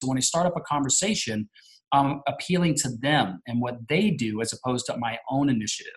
So when I start up a conversation, I'm appealing to them and what they do as opposed to my own initiative.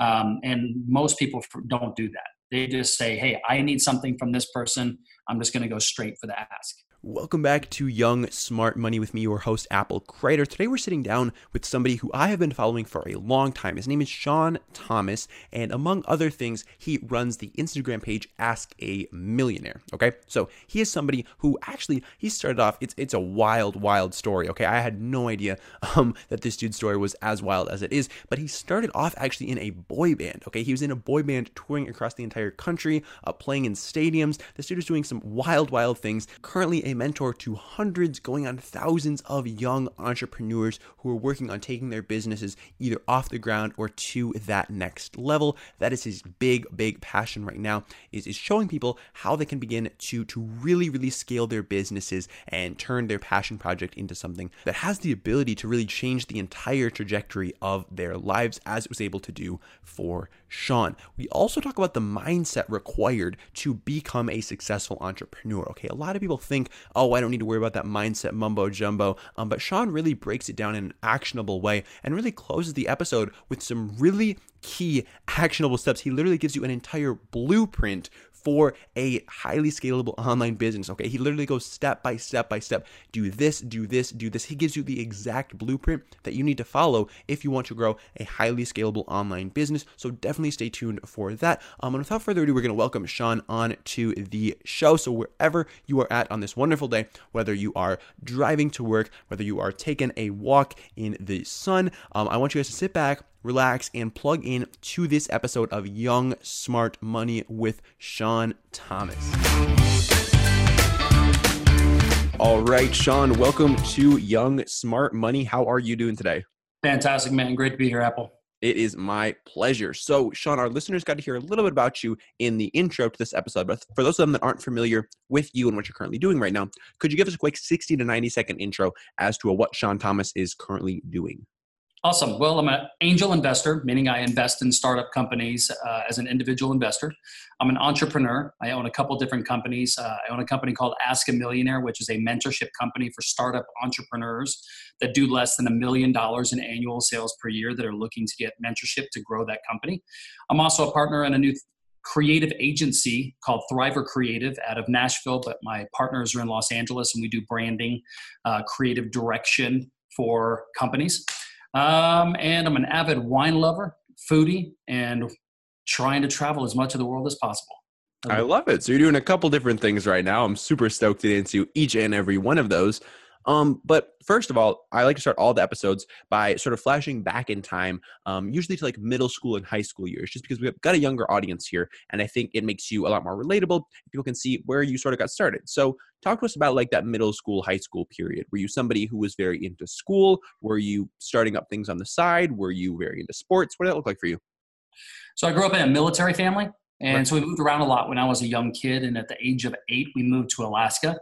Um, and most people don't do that. They just say, hey, I need something from this person. I'm just going to go straight for the ask. Welcome back to Young Smart Money with me, your host, Apple Crater. Today we're sitting down with somebody who I have been following for a long time. His name is Sean Thomas, and among other things, he runs the Instagram page Ask a Millionaire. Okay, so he is somebody who actually he started off. It's it's a wild, wild story. Okay, I had no idea um, that this dude's story was as wild as it is, but he started off actually in a boy band. Okay, he was in a boy band touring across the entire country, uh, playing in stadiums. This dude is doing some wild, wild things. Currently a mentor to hundreds, going on thousands of young entrepreneurs who are working on taking their businesses either off the ground or to that next level. That is his big, big passion right now is, is showing people how they can begin to, to really, really scale their businesses and turn their passion project into something that has the ability to really change the entire trajectory of their lives as it was able to do for Sean. We also talk about the mindset required to become a successful entrepreneur. Okay, a lot of people think, oh, I don't need to worry about that mindset mumbo jumbo. Um, but Sean really breaks it down in an actionable way and really closes the episode with some really key actionable steps. He literally gives you an entire blueprint for a highly scalable online business. Okay, he literally goes step by step by step. Do this, do this, do this. He gives you the exact blueprint that you need to follow if you want to grow a highly scalable online business. So definitely stay tuned for that. Um, and without further ado, we're going to welcome Sean on to the show. So wherever you are at on this wonderful day, whether you are driving to work, whether you are taking a walk in the sun, um, I want you guys to sit back relax, and plug in to this episode of Young Smart Money with Sean Thomas. All right, Sean, welcome to Young Smart Money. How are you doing today? Fantastic, man. Great to be here, Apple. It is my pleasure. So, Sean, our listeners got to hear a little bit about you in the intro to this episode. But for those of them that aren't familiar with you and what you're currently doing right now, could you give us a quick 60 to 90 second intro as to what Sean Thomas is currently doing? Awesome. Well, I'm an angel investor, meaning I invest in startup companies uh, as an individual investor. I'm an entrepreneur. I own a couple different companies. Uh, I own a company called Ask a Millionaire, which is a mentorship company for startup entrepreneurs that do less than a million dollars in annual sales per year that are looking to get mentorship to grow that company. I'm also a partner in a new creative agency called Thriver Creative out of Nashville, but my partners are in Los Angeles and we do branding, uh, creative direction for companies. Um, and I'm an avid wine lover, foodie, and trying to travel as much of the world as possible. I love it. So you're doing a couple different things right now. I'm super stoked to get into each and every one of those. Um, but first of all, I like to start all the episodes by sort of flashing back in time, um, usually to like middle school and high school years, just because we've got a younger audience here, and I think it makes you a lot more relatable. People can see where you sort of got started. So, talk to us about like that middle school, high school period. Were you somebody who was very into school? Were you starting up things on the side? Were you very into sports? What did that look like for you? So, I grew up in a military family. And so we moved around a lot when I was a young kid. And at the age of eight, we moved to Alaska.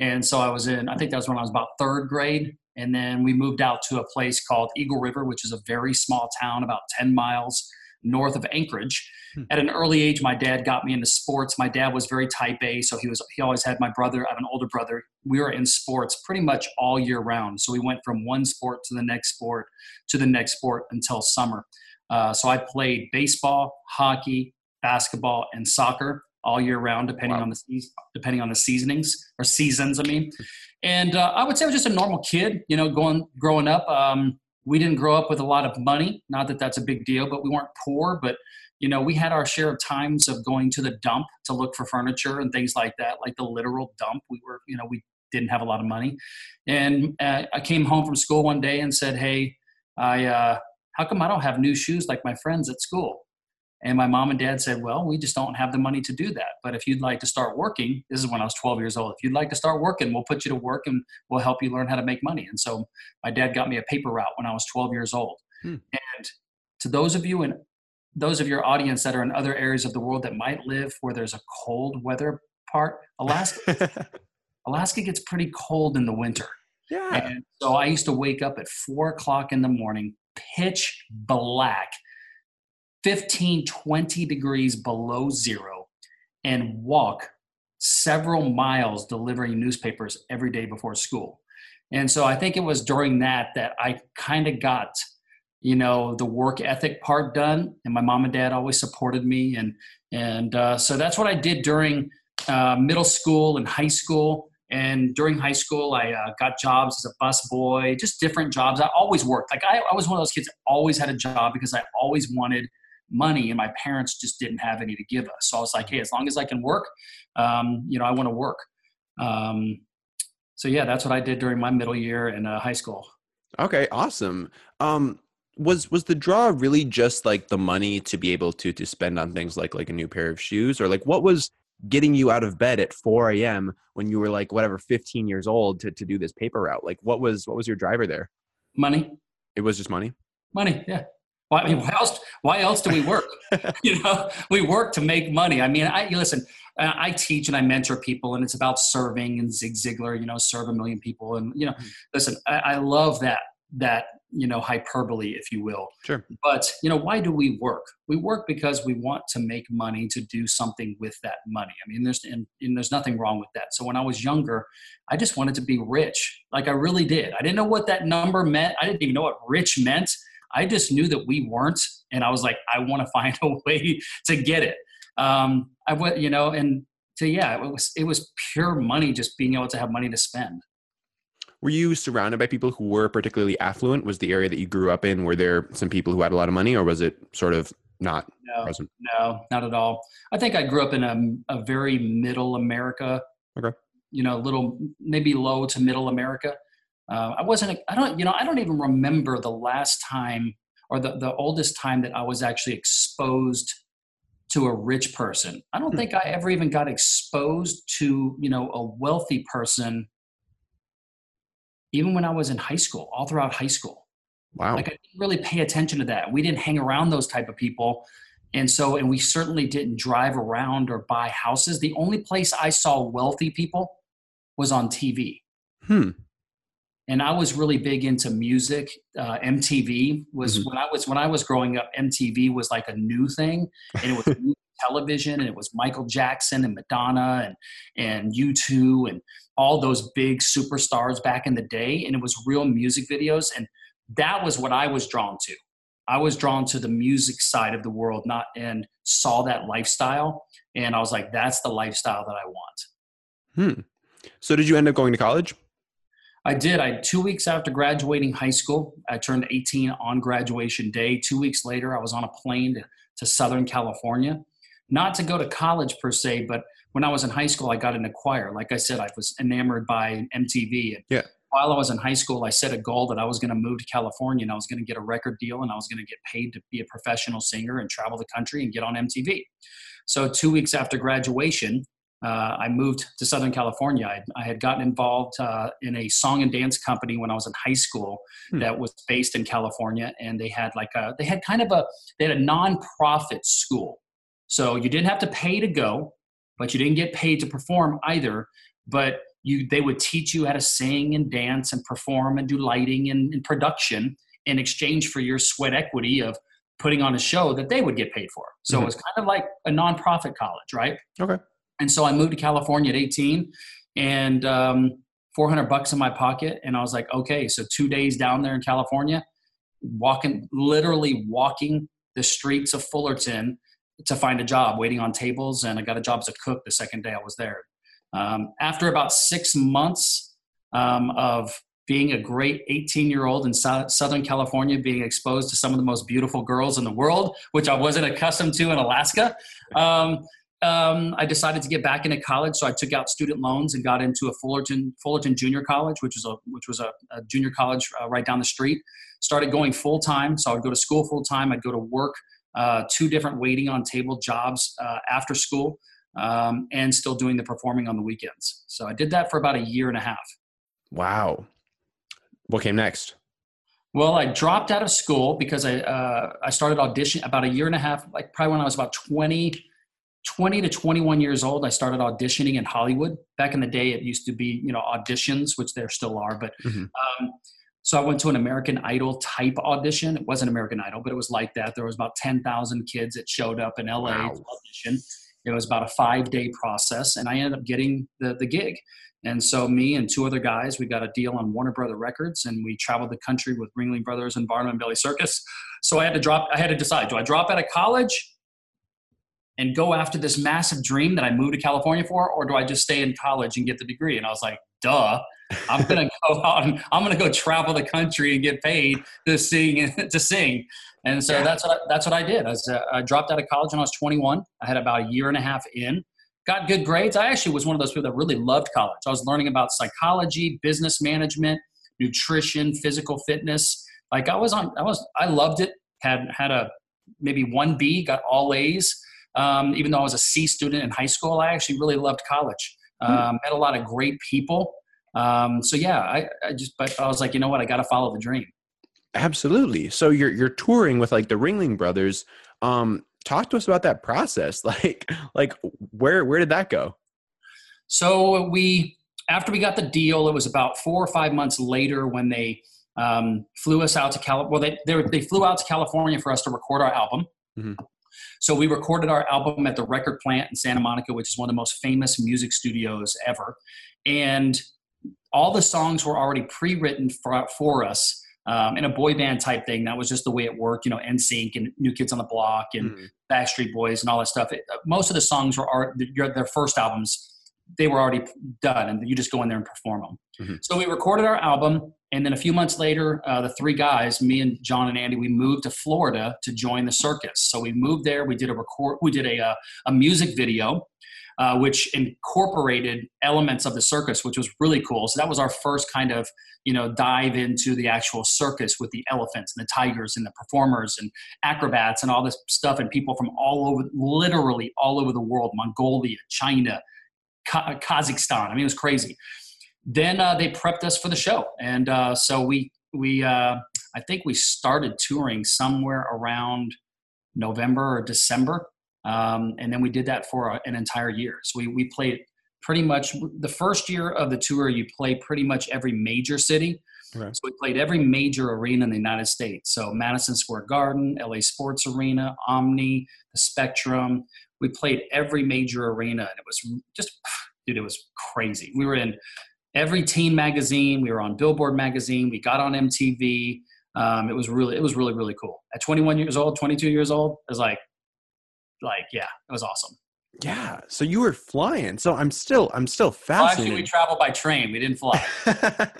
And so I was in, I think that was when I was about third grade. And then we moved out to a place called Eagle River, which is a very small town about 10 miles north of Anchorage. Hmm. At an early age, my dad got me into sports. My dad was very type A, so he was he always had my brother. I have an older brother. We were in sports pretty much all year round. So we went from one sport to the next sport to the next sport until summer. Uh, so I played baseball, hockey, basketball, and soccer all year round, depending wow. on the depending on the seasonings or seasons. I mean, and uh, I would say I was just a normal kid, you know, going growing up. Um, we didn't grow up with a lot of money. Not that that's a big deal, but we weren't poor. But you know, we had our share of times of going to the dump to look for furniture and things like that, like the literal dump. We were, you know, we didn't have a lot of money, and uh, I came home from school one day and said, "Hey, I." Uh, how come I don't have new shoes like my friends at school? And my mom and dad said, Well, we just don't have the money to do that. But if you'd like to start working, this is when I was 12 years old. If you'd like to start working, we'll put you to work and we'll help you learn how to make money. And so my dad got me a paper route when I was 12 years old. Hmm. And to those of you and those of your audience that are in other areas of the world that might live where there's a cold weather part, Alaska, Alaska gets pretty cold in the winter. Yeah. And so I used to wake up at four o'clock in the morning, pitch black 15, 20 degrees below zero and walk several miles delivering newspapers every day before school. And so I think it was during that that I kind of got, you know, the work ethic part done. And my mom and dad always supported me. And, and uh, so that's what I did during uh, middle school and high school. And during high school, I uh, got jobs as a bus boy, just different jobs. I always worked. Like I, I was one of those kids that always had a job because I always wanted money and my parents just didn't have any to give us. So I was like, hey, as long as I can work, um, you know, I want to work. Um, so yeah, that's what I did during my middle year in uh, high school. Okay, awesome. Um, was was the draw really just like the money to be able to to spend on things like like a new pair of shoes, or like what was getting you out of bed at 4 a.m. when you were like whatever 15 years old to to do this paper route? Like what was what was your driver there? Money. It was just money. Money, yeah. Why, I mean, why else? Why else do we work? you know, we work to make money. I mean, I listen. I teach and I mentor people, and it's about serving and Zig Ziglar. You know, serve a million people, and you know, mm-hmm. listen. I, I love that that you know hyperbole, if you will. Sure. But you know, why do we work? We work because we want to make money to do something with that money. I mean, there's and, and there's nothing wrong with that. So when I was younger, I just wanted to be rich. Like I really did. I didn't know what that number meant. I didn't even know what rich meant I just knew that we weren't, and I was like, I want to find a way to get it. Um, I went, you know, and so yeah, it was it was pure money, just being able to have money to spend. Were you surrounded by people who were particularly affluent? Was the area that you grew up in? Were there some people who had a lot of money, or was it sort of not no, present? No, not at all. I think I grew up in a, a very middle America. Okay. You know, a little maybe low to middle America. Uh, I wasn't, I don't, you know, I don't even remember the last time or the, the oldest time that I was actually exposed to a rich person. I don't hmm. think I ever even got exposed to, you know, a wealthy person even when I was in high school, all throughout high school. Wow. Like I didn't really pay attention to that. We didn't hang around those type of people. And so, and we certainly didn't drive around or buy houses. The only place I saw wealthy people was on TV. Hmm and I was really big into music. Uh, MTV was mm-hmm. when I was when I was growing up. MTV was like a new thing, and it was television, and it was Michael Jackson and Madonna and and U2 and all those big superstars back in the day, and it was real music videos, and that was what I was drawn to. I was drawn to the music side of the world, not and saw that lifestyle, and I was like, that's the lifestyle that I want. Hmm. So, did you end up going to college? I did. I two weeks after graduating high school, I turned 18 on graduation day. Two weeks later, I was on a plane to, to Southern California, not to go to college per se, but when I was in high school, I got in a choir. Like I said, I was enamored by MTV. And yeah. While I was in high school, I set a goal that I was going to move to California and I was going to get a record deal and I was going to get paid to be a professional singer and travel the country and get on MTV. So two weeks after graduation, uh, I moved to Southern California. I, I had gotten involved uh, in a song and dance company when I was in high school hmm. that was based in California, and they had like a they had kind of a they had a nonprofit school, so you didn't have to pay to go, but you didn't get paid to perform either. But you they would teach you how to sing and dance and perform and do lighting and, and production in exchange for your sweat equity of putting on a show that they would get paid for. So mm-hmm. it was kind of like a nonprofit college, right? Okay. And so I moved to California at 18 and um, 400 bucks in my pocket. And I was like, okay, so two days down there in California, walking, literally walking the streets of Fullerton to find a job, waiting on tables. And I got a job as a cook the second day I was there. Um, after about six months um, of being a great 18 year old in Southern California, being exposed to some of the most beautiful girls in the world, which I wasn't accustomed to in Alaska. Um, um, I decided to get back into college, so I took out student loans and got into a Fullerton Fullerton Junior College, which was a which was a, a junior college uh, right down the street. Started going full time, so I would go to school full time. I'd go to work, uh, two different waiting on table jobs uh, after school, um, and still doing the performing on the weekends. So I did that for about a year and a half. Wow, what came next? Well, I dropped out of school because I uh, I started audition about a year and a half, like probably when I was about twenty 20 to 21 years old, I started auditioning in Hollywood. Back in the day, it used to be, you know, auditions, which there still are. But mm-hmm. um, so I went to an American Idol type audition. It wasn't American Idol, but it was like that. There was about 10,000 kids that showed up in LA wow. to audition. It was about a five day process, and I ended up getting the, the gig. And so, me and two other guys, we got a deal on Warner Brother Records, and we traveled the country with Ringling Brothers and Barnum and Bailey Circus. So I had to drop. I had to decide: do I drop out of college and go after this massive dream that I moved to California for, or do I just stay in college and get the degree? And I was like, duh. I'm gonna go out and I'm gonna go travel the country and get paid to sing to sing. And so yeah. that's what I, that's what I did. I, was, uh, I dropped out of college when I was 21. I had about a year and a half in. Got good grades. I actually was one of those people that really loved college. I was learning about psychology, business management, nutrition, physical fitness. Like I was on, I was, I loved it. Had had a maybe one B, got all A's. Um, even though I was a C student in high school, I actually really loved college. Hmm. Um, met a lot of great people. Um, so yeah, I, I just, but I was like, you know what, I got to follow the dream. Absolutely. So you're you're touring with like the Ringling Brothers. Um, talk to us about that process. Like, like where where did that go? So we after we got the deal, it was about four or five months later when they um, flew us out to California. Well, they, they, they flew out to California for us to record our album. Mm-hmm. So we recorded our album at the record plant in Santa Monica, which is one of the most famous music studios ever. And all the songs were already pre-written for, for us um, in a boy band type thing. That was just the way it worked. You know, NSYNC and New Kids on the Block and mm. Backstreet Boys and all that stuff. It, most of the songs were are, their first albums. They were already done, and you just go in there and perform them. Mm-hmm. So we recorded our album, and then a few months later, uh, the three guys, me and John and Andy, we moved to Florida to join the circus. So we moved there. We did a record. We did a a, uh, a music video uh, which incorporated elements of the circus, which was really cool. So that was our first kind of you know dive into the actual circus with the elephants and the tigers and the performers and acrobats and all this stuff and people from all over, literally all over the world, Mongolia, China, Kazakhstan. I mean, it was crazy. Then uh, they prepped us for the show, and uh, so we we uh, I think we started touring somewhere around November or December um, and then we did that for a, an entire year. So we, we played pretty much the first year of the tour, you play pretty much every major city. Right. So we played every major arena in the United States. So Madison Square Garden, LA Sports Arena, Omni, the Spectrum. We played every major arena, and it was just, dude, it was crazy. We were in every teen magazine. We were on Billboard magazine. We got on MTV. Um, it was really, it was really, really cool. At 21 years old, 22 years old, it was like, like yeah, it was awesome. Yeah. So you were flying. So I'm still I'm still fascinated. Well, actually, we traveled by train. We didn't fly.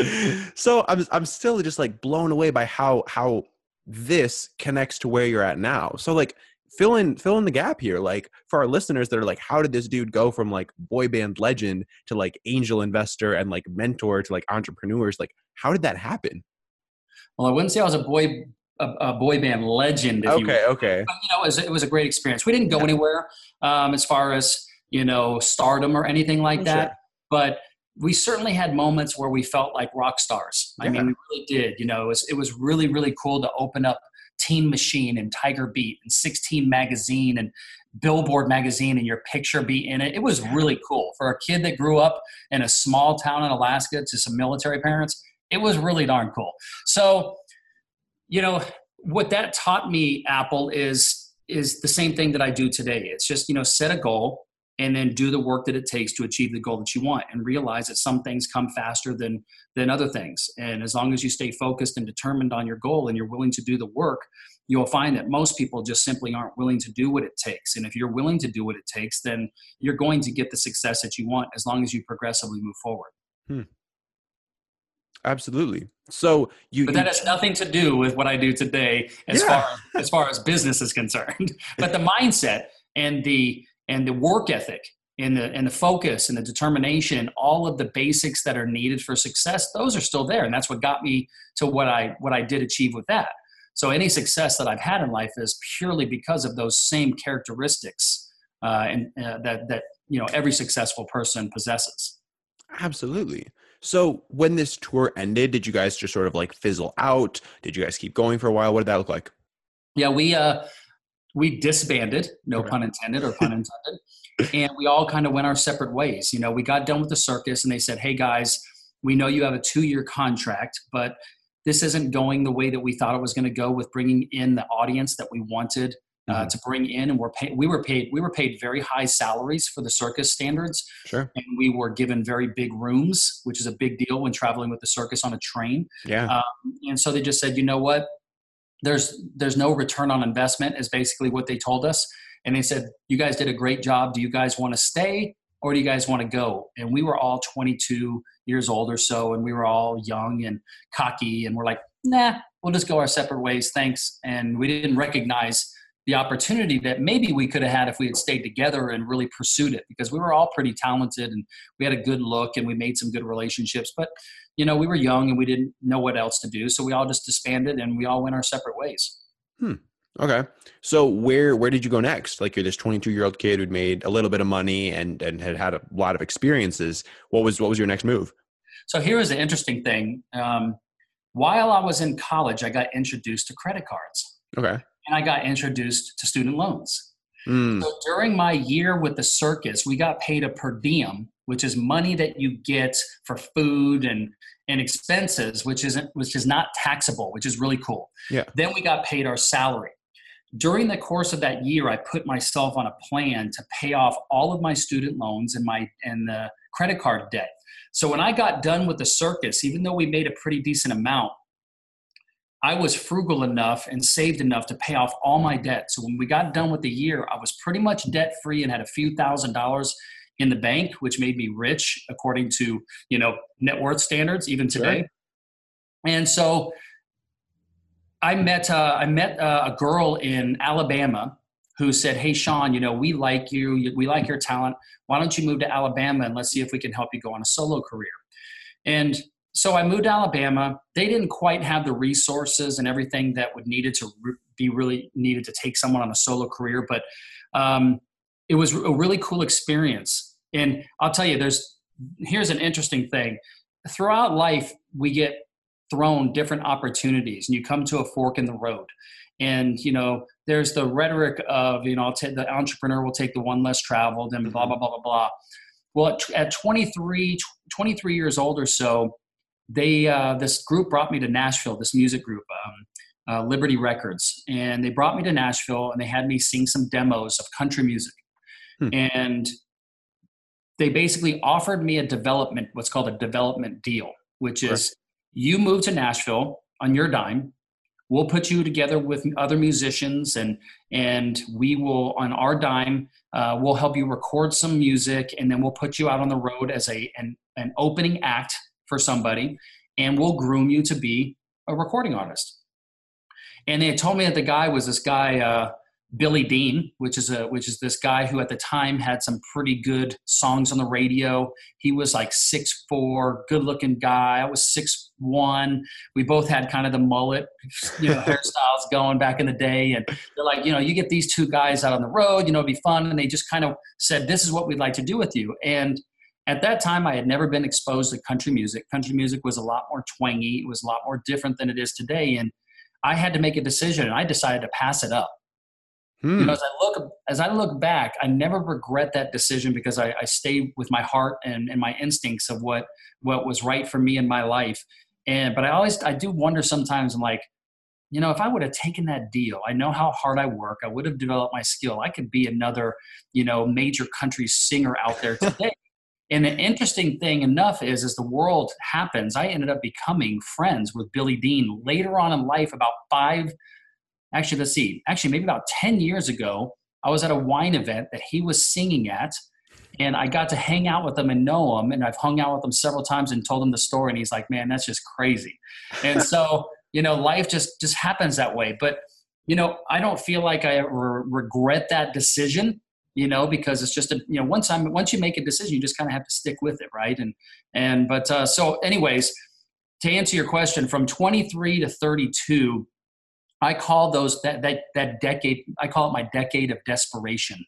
so I'm I'm still just like blown away by how how this connects to where you're at now. So like fill in fill in the gap here like for our listeners that are like how did this dude go from like boy band legend to like angel investor and like mentor to like entrepreneurs like how did that happen well i wouldn't say i was a boy a, a boy band legend. okay, okay. But, you know, it was, it was, a great experience. We didn't go yeah. anywhere um, as far as you know stardom or anything like oh, that, sure. but we certainly had moments where we felt like rock stars. Yeah. I mean, we really did. You know, it was it was really really cool to open up Teen Machine and Tiger Beat and 16 Magazine and Billboard Magazine and your picture be in it. It was really cool for a kid that grew up in a small town in Alaska to some military parents. It was really darn cool. So you know what that taught me apple is is the same thing that i do today it's just you know set a goal and then do the work that it takes to achieve the goal that you want and realize that some things come faster than than other things and as long as you stay focused and determined on your goal and you're willing to do the work you'll find that most people just simply aren't willing to do what it takes and if you're willing to do what it takes then you're going to get the success that you want as long as you progressively move forward hmm. Absolutely. So you, but that has nothing to do with what I do today, as yeah. far as far as business is concerned. but the mindset and the and the work ethic and the and the focus and the determination, all of the basics that are needed for success, those are still there, and that's what got me to what I what I did achieve with that. So any success that I've had in life is purely because of those same characteristics, uh, and uh, that that you know every successful person possesses. Absolutely. So when this tour ended, did you guys just sort of like fizzle out? Did you guys keep going for a while? What did that look like? Yeah, we uh we disbanded, no pun intended or pun intended. and we all kind of went our separate ways. You know, we got done with the circus and they said, "Hey guys, we know you have a 2-year contract, but this isn't going the way that we thought it was going to go with bringing in the audience that we wanted uh, mm-hmm. to bring in, and we're paid. We were paid. We were paid very high salaries for the circus standards. Sure. And we were given very big rooms, which is a big deal when traveling with the circus on a train. Yeah. Um, and so they just said, you know what? There's there's no return on investment. Is basically what they told us. And they said, you guys did a great job. Do you guys want to stay or do you guys want to go? And we were all 22 years old or so, and we were all young and cocky, and we're like, nah, we'll just go our separate ways. Thanks. And we didn't recognize the opportunity that maybe we could have had if we had stayed together and really pursued it because we were all pretty talented and we had a good look and we made some good relationships but you know we were young and we didn't know what else to do so we all just disbanded and we all went our separate ways. Hmm. okay. So where where did you go next? Like you're this 22 year old kid who'd made a little bit of money and and had had a lot of experiences. What was what was your next move? So here is the interesting thing. Um, while i was in college i got introduced to credit cards. Okay. And I got introduced to student loans. Mm. So during my year with the circus, we got paid a per diem, which is money that you get for food and and expenses, which isn't which is not taxable, which is really cool. Yeah. Then we got paid our salary. During the course of that year, I put myself on a plan to pay off all of my student loans and my and the credit card debt. So when I got done with the circus, even though we made a pretty decent amount, I was frugal enough and saved enough to pay off all my debt. So when we got done with the year, I was pretty much debt free and had a few thousand dollars in the bank, which made me rich according to you know net worth standards even today. Sure. And so I met uh, I met uh, a girl in Alabama who said, "Hey Sean, you know we like you, we like your talent. Why don't you move to Alabama and let's see if we can help you go on a solo career?" And so I moved to Alabama. They didn't quite have the resources and everything that would needed to re- be really needed to take someone on a solo career, but um, it was a really cool experience. And I'll tell you, there's here's an interesting thing. Throughout life, we get thrown different opportunities, and you come to a fork in the road. And you know, there's the rhetoric of you know, t- the entrepreneur will take the one less traveled, and blah blah blah blah blah. Well, at, at 23, 23 years old or so, they uh, this group brought me to Nashville. This music group, um, uh, Liberty Records, and they brought me to Nashville and they had me sing some demos of country music, hmm. and they basically offered me a development, what's called a development deal, which is you move to Nashville on your dime. We'll put you together with other musicians, and and we will on our dime. Uh, we'll help you record some music, and then we'll put you out on the road as a an, an opening act for somebody and we'll groom you to be a recording artist. And they told me that the guy was this guy, uh, Billy Dean, which is a which is this guy who at the time had some pretty good songs on the radio. He was like six four, good looking guy. I was six one. We both had kind of the mullet, you know, hairstyles going back in the day. And they're like, you know, you get these two guys out on the road, you know, it'd be fun. And they just kind of said, this is what we'd like to do with you. And at that time i had never been exposed to country music country music was a lot more twangy it was a lot more different than it is today and i had to make a decision and i decided to pass it up hmm. you know as i look as i look back i never regret that decision because i, I stayed with my heart and, and my instincts of what what was right for me in my life and but i always i do wonder sometimes i'm like you know if i would have taken that deal i know how hard i work i would have developed my skill i could be another you know major country singer out there today and the interesting thing enough is, as the world happens, I ended up becoming friends with Billy Dean later on in life, about five, actually, let's see, actually, maybe about 10 years ago. I was at a wine event that he was singing at, and I got to hang out with him and know him. And I've hung out with him several times and told him the story, and he's like, man, that's just crazy. And so, you know, life just just happens that way. But you know, I don't feel like I re- regret that decision you know, because it's just a, you know, once I'm, once you make a decision, you just kind of have to stick with it. Right. And, and, but, uh, so anyways, to answer your question from 23 to 32, I call those, that, that, that decade, I call it my decade of desperation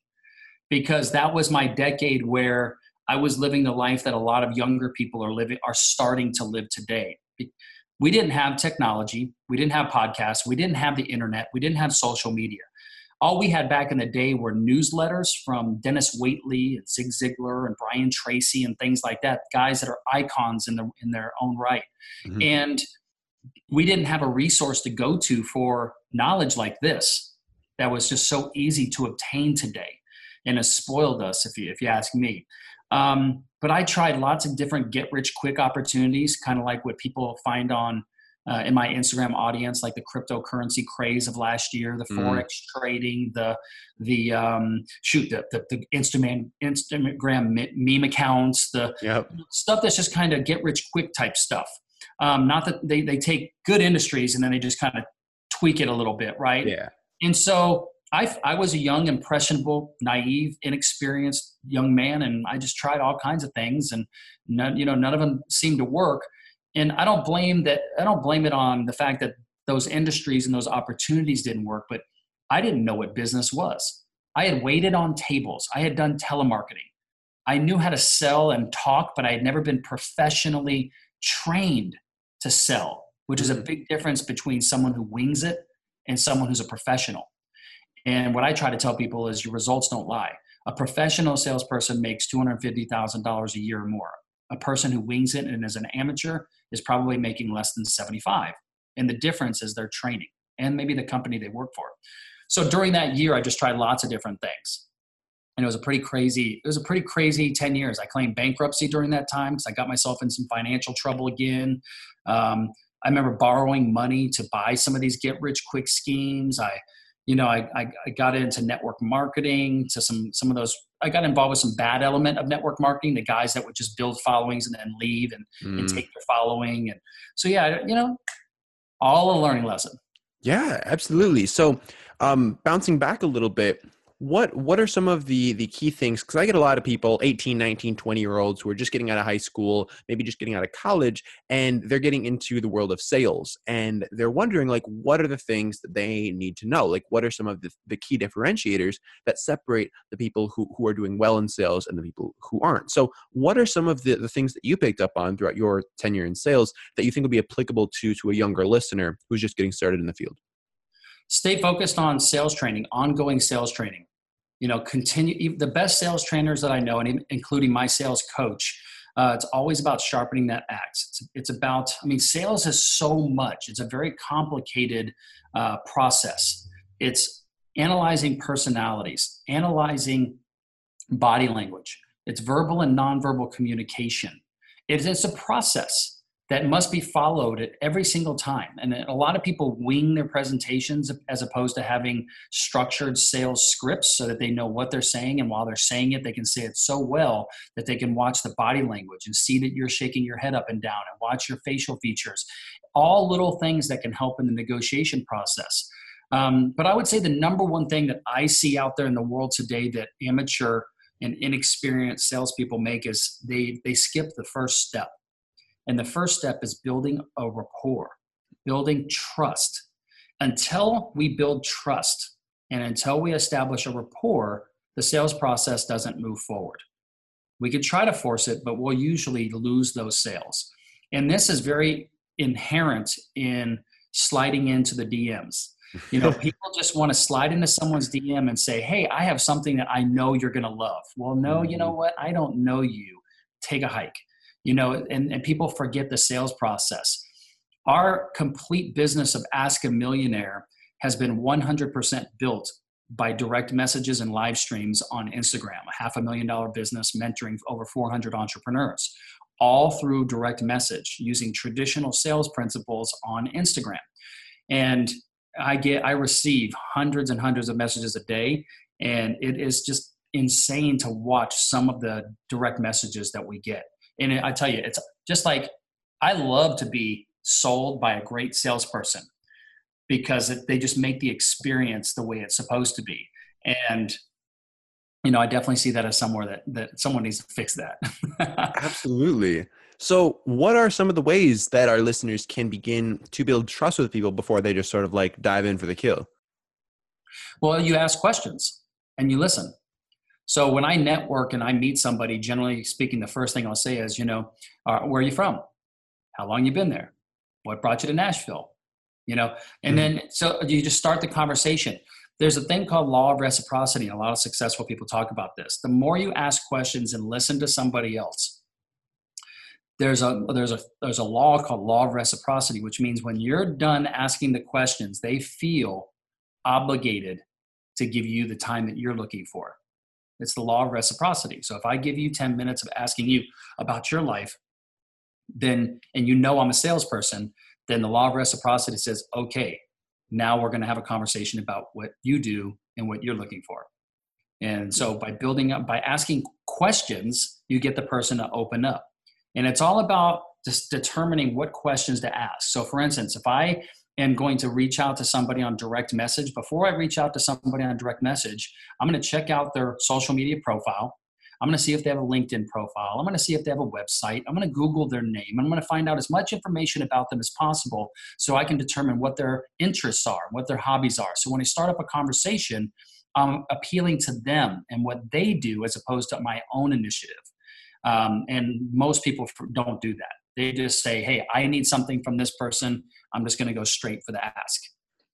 because that was my decade where I was living the life that a lot of younger people are living, are starting to live today. We didn't have technology. We didn't have podcasts. We didn't have the internet. We didn't have social media all we had back in the day were newsletters from Dennis Waitley and Zig Ziglar and Brian Tracy and things like that, guys that are icons in, the, in their own right. Mm-hmm. And we didn't have a resource to go to for knowledge like this. that was just so easy to obtain today and has spoiled us, if you, if you ask me. Um, but I tried lots of different get rich quick opportunities, kind of like what people find on uh, in my Instagram audience, like the cryptocurrency craze of last year, the mm. forex trading, the the um, shoot the, the, the Instagram Instagram meme accounts, the yep. stuff that's just kind of get rich quick type stuff. Um, not that they they take good industries and then they just kind of tweak it a little bit, right? Yeah. And so I, I was a young, impressionable, naive, inexperienced young man, and I just tried all kinds of things, and none, you know, none of them seemed to work. And I don't blame that. I don't blame it on the fact that those industries and those opportunities didn't work, but I didn't know what business was. I had waited on tables. I had done telemarketing. I knew how to sell and talk, but I had never been professionally trained to sell, which is a mm-hmm. big difference between someone who wings it and someone who's a professional. And what I try to tell people is your results don't lie. A professional salesperson makes $250,000 a year or more. A person who wings it and is an amateur is probably making less than 75. And the difference is their training and maybe the company they work for. So during that year, I just tried lots of different things. And it was a pretty crazy, it was a pretty crazy 10 years. I claimed bankruptcy during that time because I got myself in some financial trouble again. Um, I remember borrowing money to buy some of these get rich quick schemes. I you know, I, I, I, got into network marketing to some some of those. I got involved with some bad element of network marketing. The guys that would just build followings and then leave and, mm. and take their following. And so, yeah, you know, all a learning lesson. Yeah, absolutely. So, um, bouncing back a little bit, what what are some of the the key things? Because i get a lot of people 18 19 20 year olds who are just getting out of high school maybe just getting out of college and they're getting into the world of sales and they're wondering like what are the things that they need to know? Like what are some of the, the key differentiators that separate the people who, who are doing well in sales and the people who aren't? So what are some of the, the things that you picked up on throughout your tenure in sales that you think would be applicable to to a younger listener who's just getting started in the field? Stay focused on sales training ongoing sales training you know continue the best sales trainers that i know and including my sales coach uh, it's always about sharpening that axe. It's, it's, about i mean sales is so much. It's a very complicated uh, process. It's analyzing personalities analyzing body language. It's verbal and nonverbal communication. It's, it's a process that must be followed at every single time. And a lot of people wing their presentations as opposed to having structured sales scripts so that they know what they're saying. And while they're saying it, they can say it so well that they can watch the body language and see that you're shaking your head up and down and watch your facial features. All little things that can help in the negotiation process. Um, but I would say the number one thing that I see out there in the world today that amateur and inexperienced salespeople make is they they skip the first step and the first step is building a rapport, building trust. Until we build trust and until we establish a rapport, the sales process doesn't move forward. We could try to force it, but we'll usually lose those sales. And this is very inherent in sliding into the DMs. You know, people just want to slide into someone's DM and say, Hey, I have something that I know you're going to love. Well, no, you know mm-hmm. what? I don't know you. Take a hike you know and, and people forget the sales process. Our complete business of ask a millionaire has been 100% built by direct messages and live streams on instagram a half a million dollar business mentoring over 400 entrepreneurs all through direct message using traditional sales principles on instagram. And i get i receive hundreds and hundreds of messages a day and it is just insane to watch some of the direct messages that we get and I tell you, it's just like I love to be sold by a great salesperson because it, they just make the experience the way it's supposed to be. And you know, I definitely see that as somewhere that that someone needs to fix that. Absolutely. So, what are some of the ways that our listeners can begin to build trust with people before they just sort of like dive in for the kill? Well, you ask questions and you listen. So when I network and I meet somebody, generally speaking, the first thing I'll say is, you know, uh, where are you from? How long you been there? What brought you to Nashville? You know, and mm-hmm. then so you just start the conversation. There's a thing called law of reciprocity, and a lot of successful people talk about this. The more you ask questions and listen to somebody else, there's a there's a there's a law called law of reciprocity, which means when you're done asking the questions, they feel obligated to give you the time that you're looking for. It's the law of reciprocity. So if I give you 10 minutes of asking you about your life, then, and you know I'm a salesperson, then the law of reciprocity says, okay, now we're going to have a conversation about what you do and what you're looking for. And so hmm. by building up, by asking questions, you get the person to open up. And it's all about just determining what questions to ask. So, for instance, if I am going to reach out to somebody on direct message, before I reach out to somebody on direct message, I'm going to check out their social media profile. I'm going to see if they have a LinkedIn profile. I'm going to see if they have a website. I'm going to Google their name. I'm going to find out as much information about them as possible so I can determine what their interests are, what their hobbies are. So when I start up a conversation, I'm appealing to them and what they do as opposed to my own initiative. Um, and most people don't do that. They just say, hey, I need something from this person. I'm just going to go straight for the ask.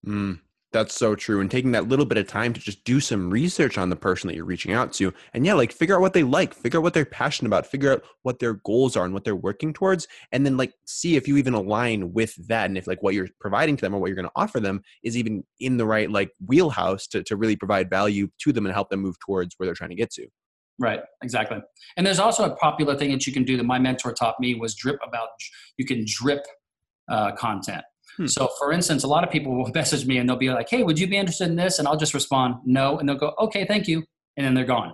Mm, that's so true. And taking that little bit of time to just do some research on the person that you're reaching out to. And yeah, like figure out what they like, figure out what they're passionate about, figure out what their goals are and what they're working towards. And then like see if you even align with that. And if like what you're providing to them or what you're going to offer them is even in the right like wheelhouse to, to really provide value to them and help them move towards where they're trying to get to. Right, exactly. And there's also a popular thing that you can do that my mentor taught me was drip about, you can drip uh, content. Hmm. So, for instance, a lot of people will message me and they'll be like, "Hey, would you be interested in this?" And I'll just respond, "No," and they'll go, "Okay, thank you," and then they're gone.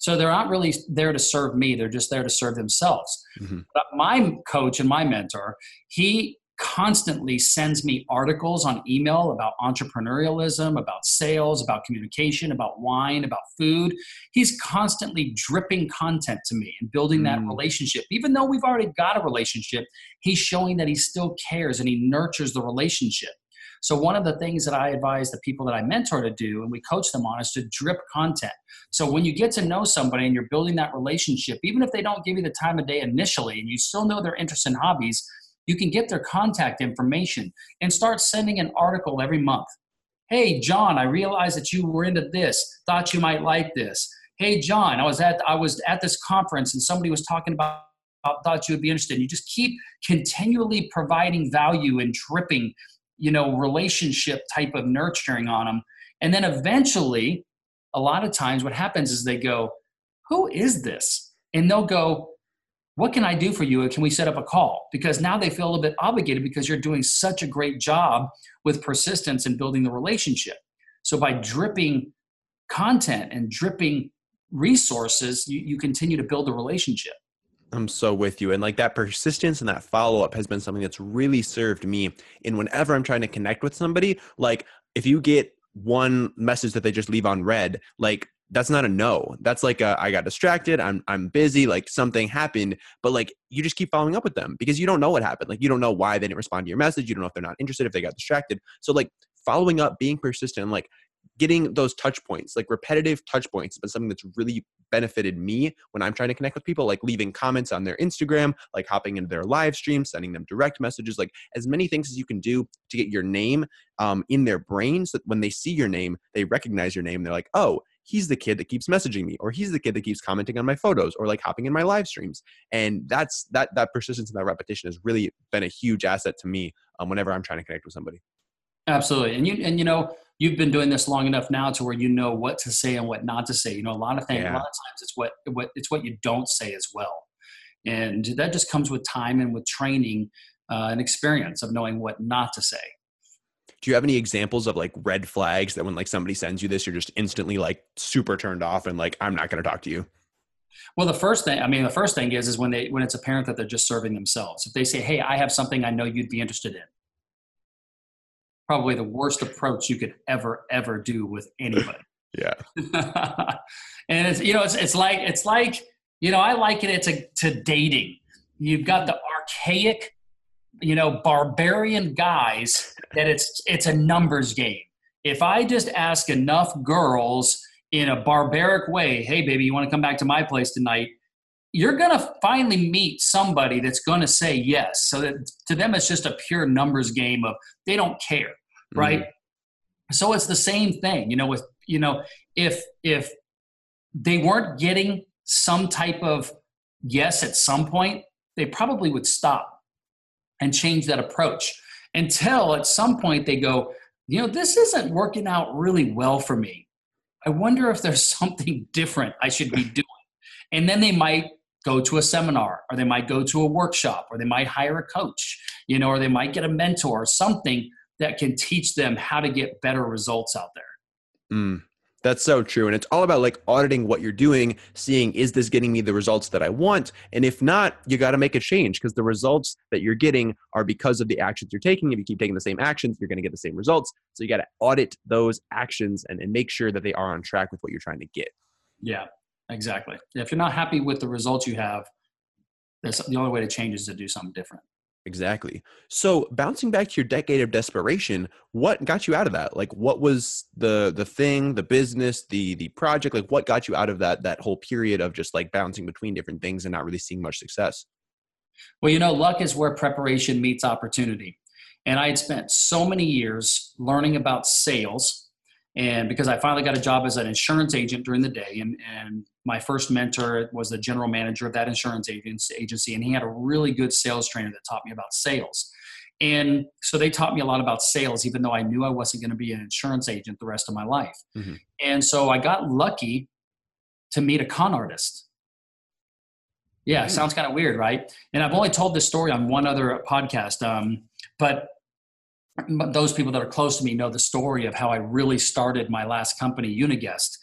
So they're not really there to serve me; they're just there to serve themselves. Mm-hmm. But my coach and my mentor, he constantly sends me articles on email about entrepreneurialism, about sales, about communication, about wine, about food. He's constantly dripping content to me and building that mm. relationship. Even though we've already got a relationship, he's showing that he still cares and he nurtures the relationship. So, one of the things that I advise the people that I mentor to do and we coach them on is to drip content. So, when you get to know somebody and you're building that relationship, even if they don't give you the time of day initially and you still know their interests and hobbies, you can get their contact information and start sending an article every month. Hey, John, I realized that you were into this, thought you might like this. Hey, John, I was at I was at this conference and somebody was talking about thought you would be interested. You just keep continually providing value and dripping, you know, relationship type of nurturing on them. And then eventually, a lot of times what happens is they go, Who is this? And they'll go, what can I do for you? Can we set up a call? Because now they feel a little bit obligated because you're doing such a great job with persistence and building the relationship. So by dripping content and dripping resources, you, you continue to build the relationship. I'm so with you. And like that persistence and that follow up has been something that's really served me in whenever I'm trying to connect with somebody. Like if you get one message that they just leave on read, like that's not a no. That's like a, I got distracted. I'm I'm busy. Like something happened, but like you just keep following up with them because you don't know what happened. Like you don't know why they didn't respond to your message. You don't know if they're not interested, if they got distracted. So like following up, being persistent, like getting those touch points, like repetitive touch points, but something that's really benefited me when I'm trying to connect with people, like leaving comments on their Instagram, like hopping into their live stream, sending them direct messages, like as many things as you can do to get your name um, in their brains so that when they see your name, they recognize your name. They're like, oh, he's the kid that keeps messaging me or he's the kid that keeps commenting on my photos or like hopping in my live streams. And that's that that persistence and that repetition has really been a huge asset to me um, whenever i'm trying to connect with somebody. Absolutely. And you and you know you've been doing this long enough now to where you know what to say and what not to say. You know a lot of things yeah. a lot of times it's what what it's what you don't say as well. And that just comes with time and with training uh, and experience of knowing what not to say do you have any examples of like red flags that when like somebody sends you this you're just instantly like super turned off and like i'm not going to talk to you well the first thing i mean the first thing is is when they when it's apparent that they're just serving themselves. If they say hey i have something i know you'd be interested in probably the worst approach you could ever ever do with anybody. Yeah. And it's you know it's it's like it's like you know i liken it to to dating. You've got the archaic you know barbarian guys that it's it's a numbers game. If i just ask enough girls in a barbaric way hey baby you want to come back to my place tonight? you're going to finally meet somebody that's going to say yes. So that to them it's just a pure numbers game of they don't care right? Mm-hmm. so it's the same thing you know with you know if if they weren't getting some type of yes at some point they probably would stop and change that approach until at some point they go, you know, this isn't working out really well for me. I wonder if there's something different I should be doing. And then they might go to a seminar or they might go to a workshop or they might hire a coach, you know, or they might get a mentor or something that can teach them how to get better results out there. Mm, that's so true. And it's all about like auditing what you're doing, seeing is this getting me the results that I want? And if not, you got to make a change because the results that you're getting are because of the actions you're taking. If you keep taking the same actions, you're going to get the same results. So you got to audit those actions and, and make sure that they are on track with what you're trying to get. Yeah, exactly. If you're not happy with the results you have, that's the only way to change is to do something different. Exactly. So bouncing back to your decade of desperation, what got you out of that? Like what was the the thing, the business, the the project, like what got you out of that that whole period of just like bouncing between different things and not really seeing much success? Well, you know, luck is where preparation meets opportunity. And I had spent so many years learning about sales and because I finally got a job as an insurance agent during the day, and, and my first mentor was the general manager of that insurance agency, and he had a really good sales trainer that taught me about sales. And so they taught me a lot about sales, even though I knew I wasn't going to be an insurance agent the rest of my life. Mm-hmm. And so I got lucky to meet a con artist. Yeah, mm-hmm. sounds kind of weird, right? And I've only told this story on one other podcast, um, but those people that are close to me know the story of how I really started my last company, Uniguest.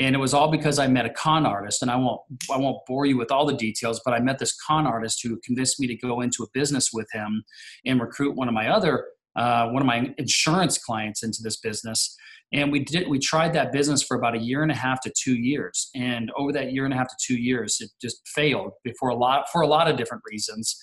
And it was all because I met a con artist, and I won't I won't bore you with all the details, but I met this con artist who convinced me to go into a business with him and recruit one of my other uh, one of my insurance clients into this business. And we did we tried that business for about a year and a half to two years. And over that year and a half to two years, it just failed before a lot for a lot of different reasons.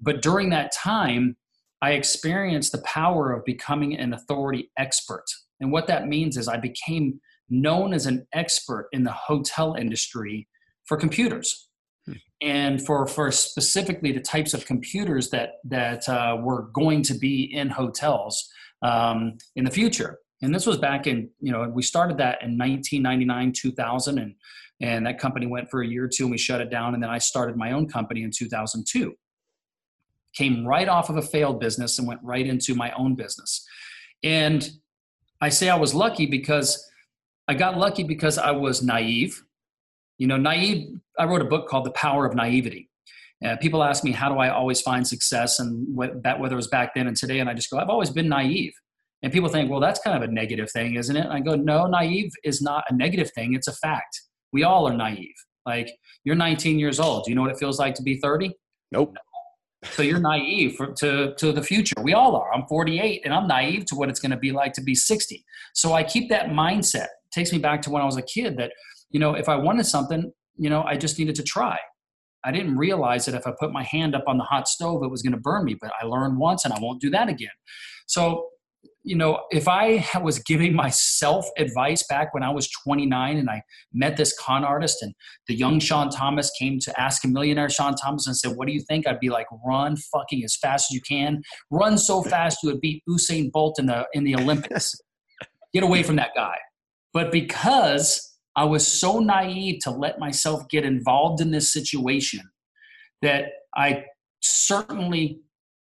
But during that time, I experienced the power of becoming an authority expert. And what that means is I became known as an expert in the hotel industry for computers. Hmm. And for, for specifically the types of computers that, that uh, were going to be in hotels um, in the future. And this was back in, you know, we started that in 1999, 2000, and, and that company went for a year or two and we shut it down. And then I started my own company in 2002 came right off of a failed business and went right into my own business. And I say I was lucky because I got lucky because I was naive. You know, naive, I wrote a book called The Power of Naivety. Uh, people ask me, how do I always find success? And that, whether it was back then and today. And I just go, I've always been naive. And people think, well, that's kind of a negative thing, isn't it? And I go, no, naive is not a negative thing. It's a fact. We all are naive. Like, you're 19 years old. Do you know what it feels like to be 30? Nope. So you're naive for, to, to the future. We all are. I'm 48 and I'm naive to what it's going to be like to be 60. So I keep that mindset. It takes me back to when I was a kid that, you know, if I wanted something, you know, I just needed to try. I didn't realize that if I put my hand up on the hot stove, it was going to burn me, but I learned once and I won't do that again. So you know, if I was giving myself advice back when I was 29 and I met this con artist and the young Sean Thomas came to ask a millionaire Sean Thomas and said, What do you think? I'd be like, Run fucking as fast as you can. Run so fast you would beat Usain Bolt in the in the Olympics. Get away from that guy. But because I was so naive to let myself get involved in this situation that I certainly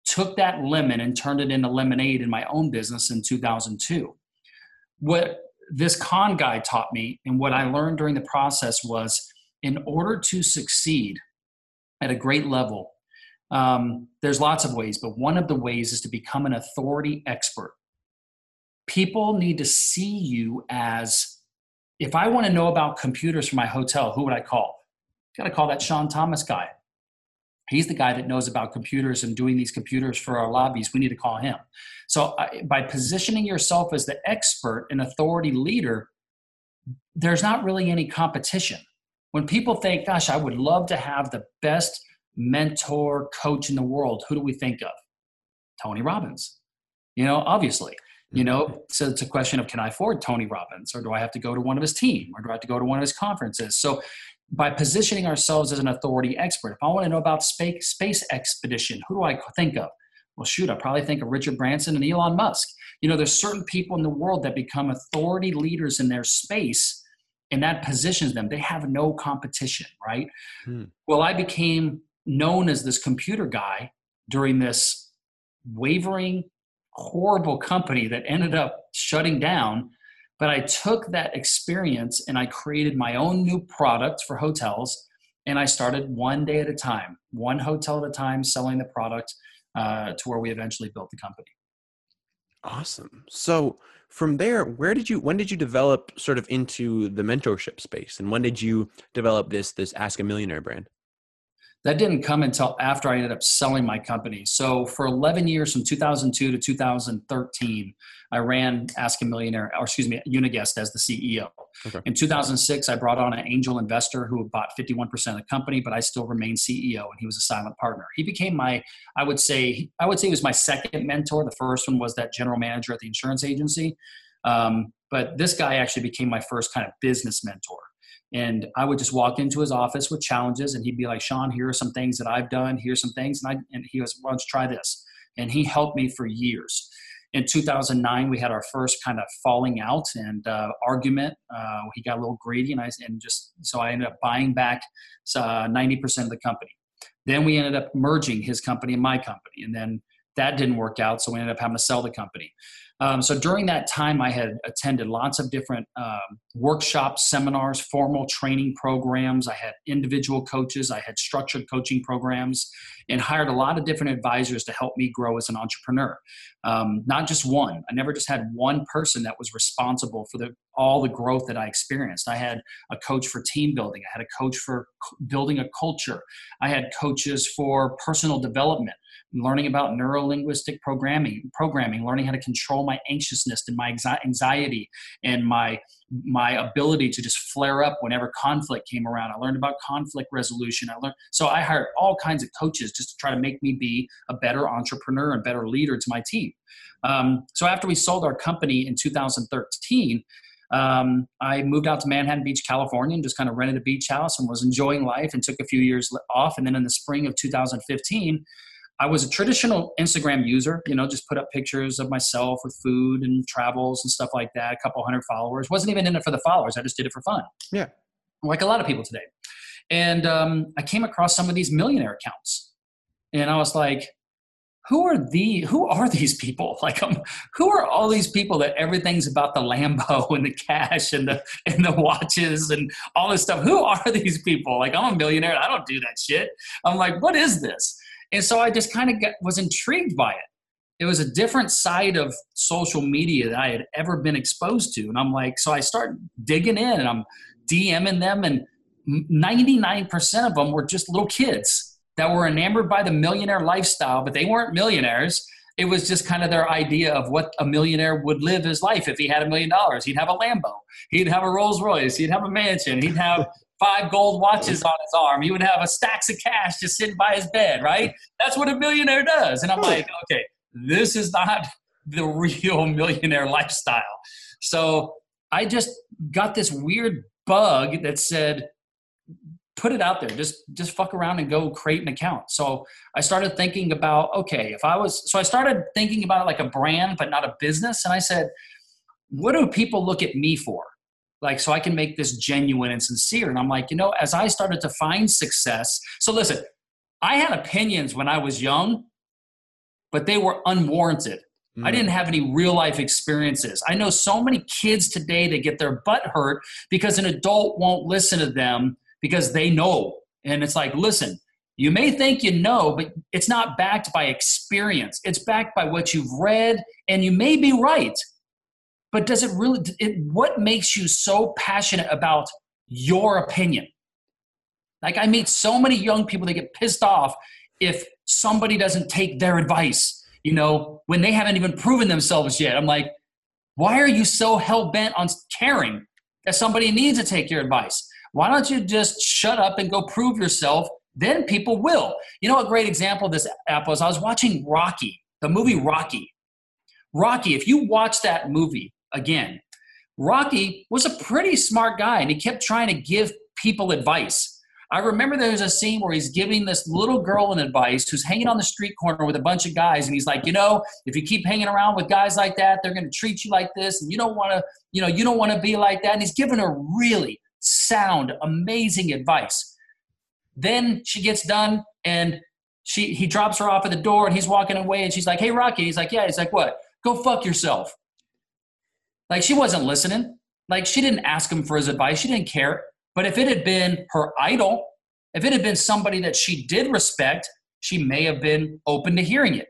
took that lemon and turned it into lemonade in my own business in 2002. What this con guy taught me and what I learned during the process was in order to succeed at a great level, um, there's lots of ways, but one of the ways is to become an authority expert. People need to see you as if I want to know about computers for my hotel, who would I call? Got to call that Sean Thomas guy. He's the guy that knows about computers and doing these computers for our lobbies. We need to call him. So, by positioning yourself as the expert and authority leader, there's not really any competition. When people think, gosh, I would love to have the best mentor coach in the world, who do we think of? Tony Robbins. You know, obviously. You know, mm-hmm. so it's a question of can I afford Tony Robbins or do I have to go to one of his team or do I have to go to one of his conferences? So by positioning ourselves as an authority expert. If I want to know about space, space expedition, who do I think of? Well, shoot, I probably think of Richard Branson and Elon Musk. You know, there's certain people in the world that become authority leaders in their space, and that positions them. They have no competition, right? Hmm. Well, I became known as this computer guy during this wavering, horrible company that ended up shutting down But I took that experience and I created my own new product for hotels. And I started one day at a time, one hotel at a time, selling the product uh, to where we eventually built the company. Awesome. So from there, where did you when did you develop sort of into the mentorship space and when did you develop this this Ask a Millionaire brand? That didn't come until after I ended up selling my company. So for 11 years, from 2002 to 2013, I ran Ask a Millionaire, or excuse me, Uniguest as the CEO. Okay. In 2006, I brought on an angel investor who bought 51% of the company, but I still remained CEO, and he was a silent partner. He became my, I would say, I would say he was my second mentor. The first one was that general manager at the insurance agency. Um, but this guy actually became my first kind of business mentor. And I would just walk into his office with challenges, and he'd be like, "Sean, here are some things that I've done. Here's some things," and I and he was, "Why don't you try this?" And he helped me for years. In 2009, we had our first kind of falling out and uh, argument. Uh, he got a little greedy, and I and just so I ended up buying back uh, 90% of the company. Then we ended up merging his company and my company, and then that didn't work out, so we ended up having to sell the company. Um, so during that time, I had attended lots of different um, workshops, seminars, formal training programs. I had individual coaches, I had structured coaching programs, and hired a lot of different advisors to help me grow as an entrepreneur. Um, not just one. I never just had one person that was responsible for the, all the growth that I experienced. I had a coach for team building. I had a coach for building a culture. I had coaches for personal development learning about neurolinguistic programming, programming, learning how to control my anxiousness and my anxiety and my my ability to just flare up whenever conflict came around. I learned about conflict resolution. I learned so I hired all kinds of coaches just to try to make me be a better entrepreneur and better leader to my team. Um, so after we sold our company in 2013. Um, I moved out to Manhattan Beach, California, and just kind of rented a beach house and was enjoying life and took a few years off. And then in the spring of 2015, I was a traditional Instagram user, you know, just put up pictures of myself with food and travels and stuff like that, a couple hundred followers. Wasn't even in it for the followers. I just did it for fun. Yeah. Like a lot of people today. And um, I came across some of these millionaire accounts. And I was like, who are the who are these people like um, who are all these people that everything's about the lambo and the cash and the and the watches and all this stuff who are these people like i'm a millionaire i don't do that shit i'm like what is this and so I just kind of was intrigued by it. It was a different side of social media that I had ever been exposed to. And I'm like, so I start digging in and I'm DMing them, and 99% of them were just little kids that were enamored by the millionaire lifestyle, but they weren't millionaires. It was just kind of their idea of what a millionaire would live his life if he had a million dollars. He'd have a Lambo, he'd have a Rolls Royce, he'd have a mansion, he'd have five gold watches on his arm. He would have a stacks of cash just sitting by his bed, right? That's what a millionaire does. And I'm hmm. like, okay, this is not the real millionaire lifestyle. So I just got this weird bug that said, put it out there just just fuck around and go create an account so i started thinking about okay if i was so i started thinking about it like a brand but not a business and i said what do people look at me for like so i can make this genuine and sincere. And i'm like you know as i started to find success so listen i had opinions when i was young but they were unwarranted. Mm. i didn't have any real life experiences. I know so many kids today that get their butt hurt because an adult won't listen to them because they know. And it's like listen you may think you know, but it's not backed by experience. It's backed by what you've read, and you may be right but does it really it, what makes you so passionate about your opinion? Like i meet so many young people that get pissed off if somebody doesn't take their advice you know when they haven't even proven themselves yet. I'm like why are you so hell-bent on caring that somebody needs to take your advice? Why don't you just shut up and go prove yourself? Then people will. You know a great example of this app was i was watching rocky the movie rocky. Rocky if you watch that movie again. Rocky was a pretty smart guy and he kept trying to give people advice. I remember there's a scene where he's giving this little girl an advice who's hanging on the street corner with a bunch of guys, and he's like, you know, if you keep hanging around with guys like that, they're going to treat you like this, and you don't want to, you know, you don't want to be like that. And he's giving her really sound, amazing advice. Then she gets done, and she he drops her off at the door, and he's walking away, and she's like, hey, Rocky. He's like, yeah. He's like, what? Go fuck yourself. Like she wasn't listening. Like she didn't ask him for his advice. She didn't care. But if it had been her idol, if it had been somebody that she did respect, she may have been open to hearing it.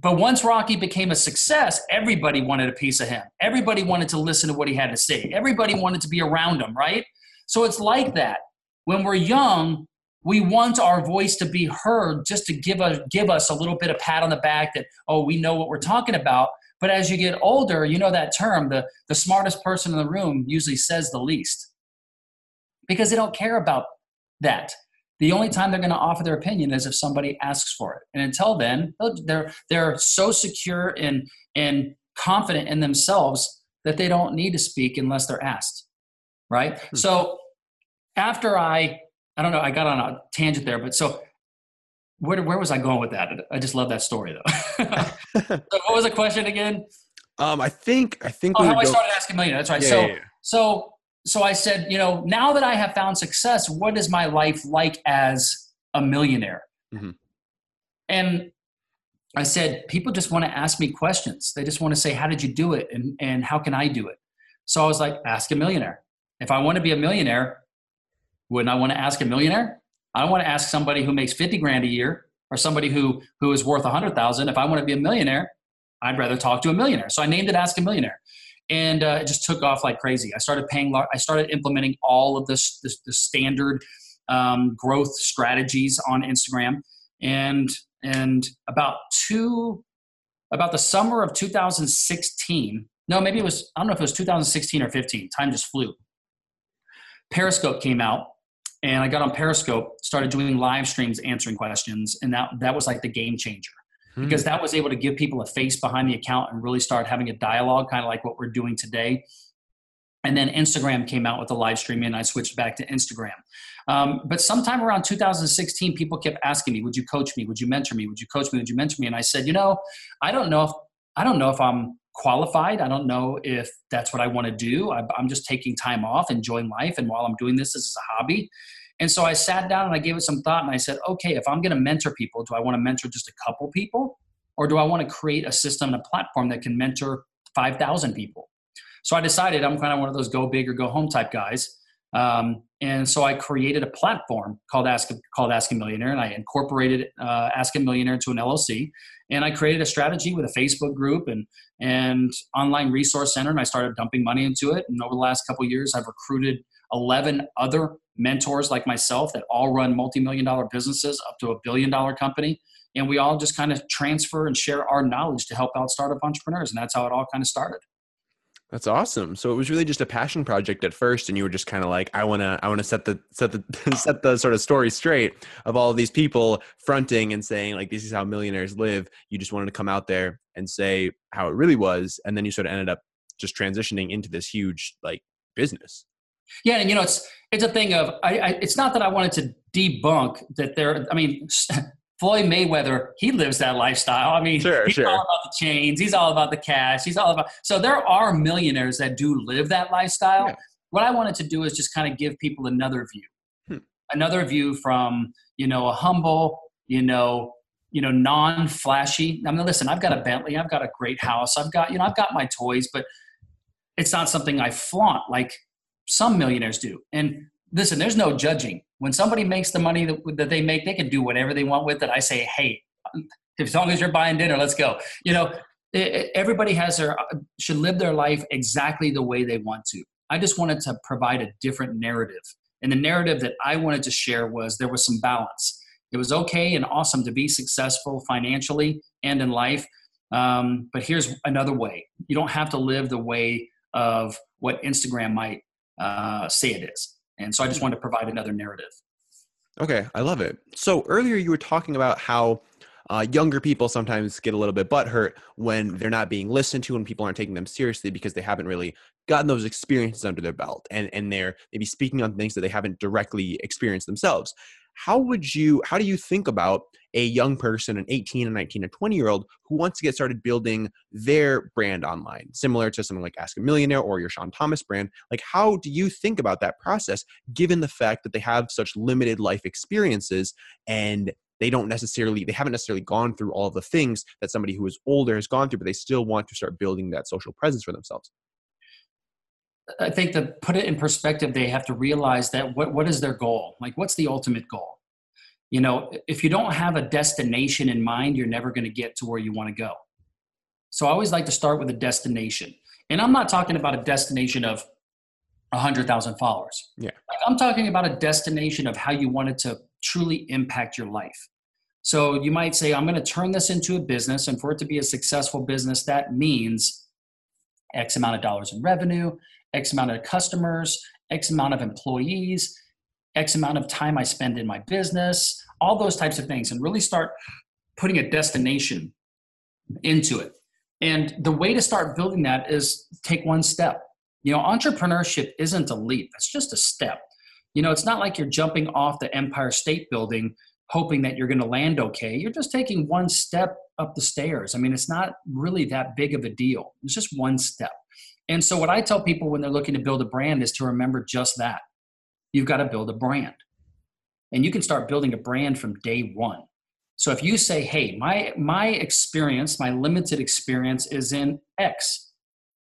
But once Rocky became a success, everybody wanted a piece of him. Everybody wanted to listen to what he had to say. Everybody wanted to be around him, right? So it's like that. When we're young, we want our voice to be heard just to give us give us a little bit of pat on the back that oh we know what we're talking about but as you get older you know that term the the smartest person in the room usually says the least because they don't care about that the only time they're going to offer their opinion is if somebody asks for it and until then they're they're so secure and and confident in themselves that they don't need to speak unless they're asked right hmm. so after i I don't know. I got on a tangent there, but so where where was I going with that? I just love that story though. so what was the question again? Um, I think I think oh, how go- I started asking million. That's right. Yeah, so yeah, yeah. so so I said, you know, now that I have found success, what is my life like as a millionaire? Mm-hmm. And I said, people just want to ask me questions. They just want to say, how did you do it? And, and how can I do it? So I was like, ask a millionaire. If I want to be a millionaire, wouldn't I want to ask a millionaire? I don't want to ask somebody who makes 50 grand a year or somebody who who is worth 100,000. If I want to be a millionaire, I'd rather talk to a millionaire. So I named it Ask a Millionaire. And uh, it just took off like crazy. I started paying, I started implementing all of this, this the standard um, growth strategies on Instagram. And, and about two, about the summer of 2016, no, maybe it was, I don't know if it was 2016 or 15, time just flew. Periscope came out and I got on Periscope, started doing live streams, answering questions, and that that was like the game changer hmm. because that was able to give people a face behind the account and really start having a dialogue, kind of like what we're doing today. And then Instagram came out with the live streaming, and I switched back to Instagram. Um, but sometime around 2016, people kept asking me, "Would you coach me? Would you mentor me? Would you coach me? Would you mentor me?" And I said, "You know, I don't know if I don't know if I'm qualified. I don't know if that's what I want to do. I'm just taking time off, enjoying life. And while I'm doing this, this is a hobby. And so I sat down and I gave it some thought and I said, okay, if I'm going to mentor people, do I want to mentor just a couple people? Or do I want to create a system and a platform that can mentor 5,000 people? So I decided I'm kind of one of those go big or go home type guys. Um, and so I created a platform called Ask called Ask a Millionaire, and I incorporated uh, Ask a Millionaire into an LLC. And I created a strategy with a Facebook group and and online resource center, and I started dumping money into it. And over the last couple years, I've recruited 11 other mentors like myself that all run multi-million dollar businesses up to a billion dollar company and we all just kind of transfer and share our knowledge to help out startup entrepreneurs and that's how it all kind of started that's awesome. So it was really just a passion project at first, and you were just kind of like, I wanna, I wanna set the set the set the sort of story straight of all of these people fronting and saying like, this is how millionaires live. You just wanted to come out there and say how it really was, and then you sort of ended up just transitioning into this huge like business. Yeah, and you know, it's it's a thing of I, I it's not that I wanted to debunk that there. I mean, Floyd Mayweather, he lives that lifestyle. I mean, sure, he's sure. all about the chains. He's all about the cash. He's all about. So there are millionaires that do live that lifestyle. Yeah. What I wanted to do is just kind of give people another view, hmm. another view from you know a humble, you know, you know, non-flashy. I mean, listen, I've got a Bentley. I've got a great house. I've got you know, I've got my toys, but it's not something I flaunt like some millionaires do. And listen, there's no judging. When somebody makes the money that, that they make, they can do whatever they want with it. I say, hey, as long as you're buying dinner, let's go. You know, everybody has their should live their life exactly the way they want to. I just wanted to provide a different narrative. And the narrative that I wanted to share was there was some balance. It was okay and awesome to be successful financially and in life. Um, but here's another way you don't have to live the way of what Instagram might uh, say it is. And so I just wanted to provide another narrative. Okay, I love it. So earlier you were talking about how uh, younger people sometimes get a little bit butthurt when they're not being listened to and people aren't taking them seriously because they haven't really gotten those experiences under their belt and, and they're maybe speaking on things that they haven't directly experienced themselves how would you how do you think about a young person an 18 and 19 and 20 year old who wants to get started building their brand online similar to something like ask a millionaire or your sean thomas brand? Like how do you think about that process given the fact that they have such limited life experiences and they don't necessarily they haven't necessarily gone through all the things that somebody who is older has gone through but they still want to start building that social presence for themselves I think to put it in perspective, they have to realize that what, what is their goal? Like, what's the ultimate goal? You know, if you don't have a destination in mind, you're never going to get to where you want to go. So I always like to start with a destination. And I'm not talking about a destination of 100,000 followers. Yeah. Like I'm talking about a destination of how you wanted to truly impact your life. So you might say, I'm going to turn this into a business. And for it to be a successful business, that means X amount of dollars in revenue, X amount of customers, X amount of employees, X amount of time I spend in my business, all those types of things, and really start putting a destination into it. And the way to start building that is take one step. You know, entrepreneurship isn't a leap, it's just a step. You know, it's not like you're jumping off the Empire State Building hoping that you're going to land okay. You're just taking one step up the stairs. I mean, it's not really that big of a deal, it's just one step. And so, what I tell people when they're looking to build a brand is to remember just that. You've got to build a brand. And you can start building a brand from day one. So if you say, hey, my my experience, my limited experience is in X,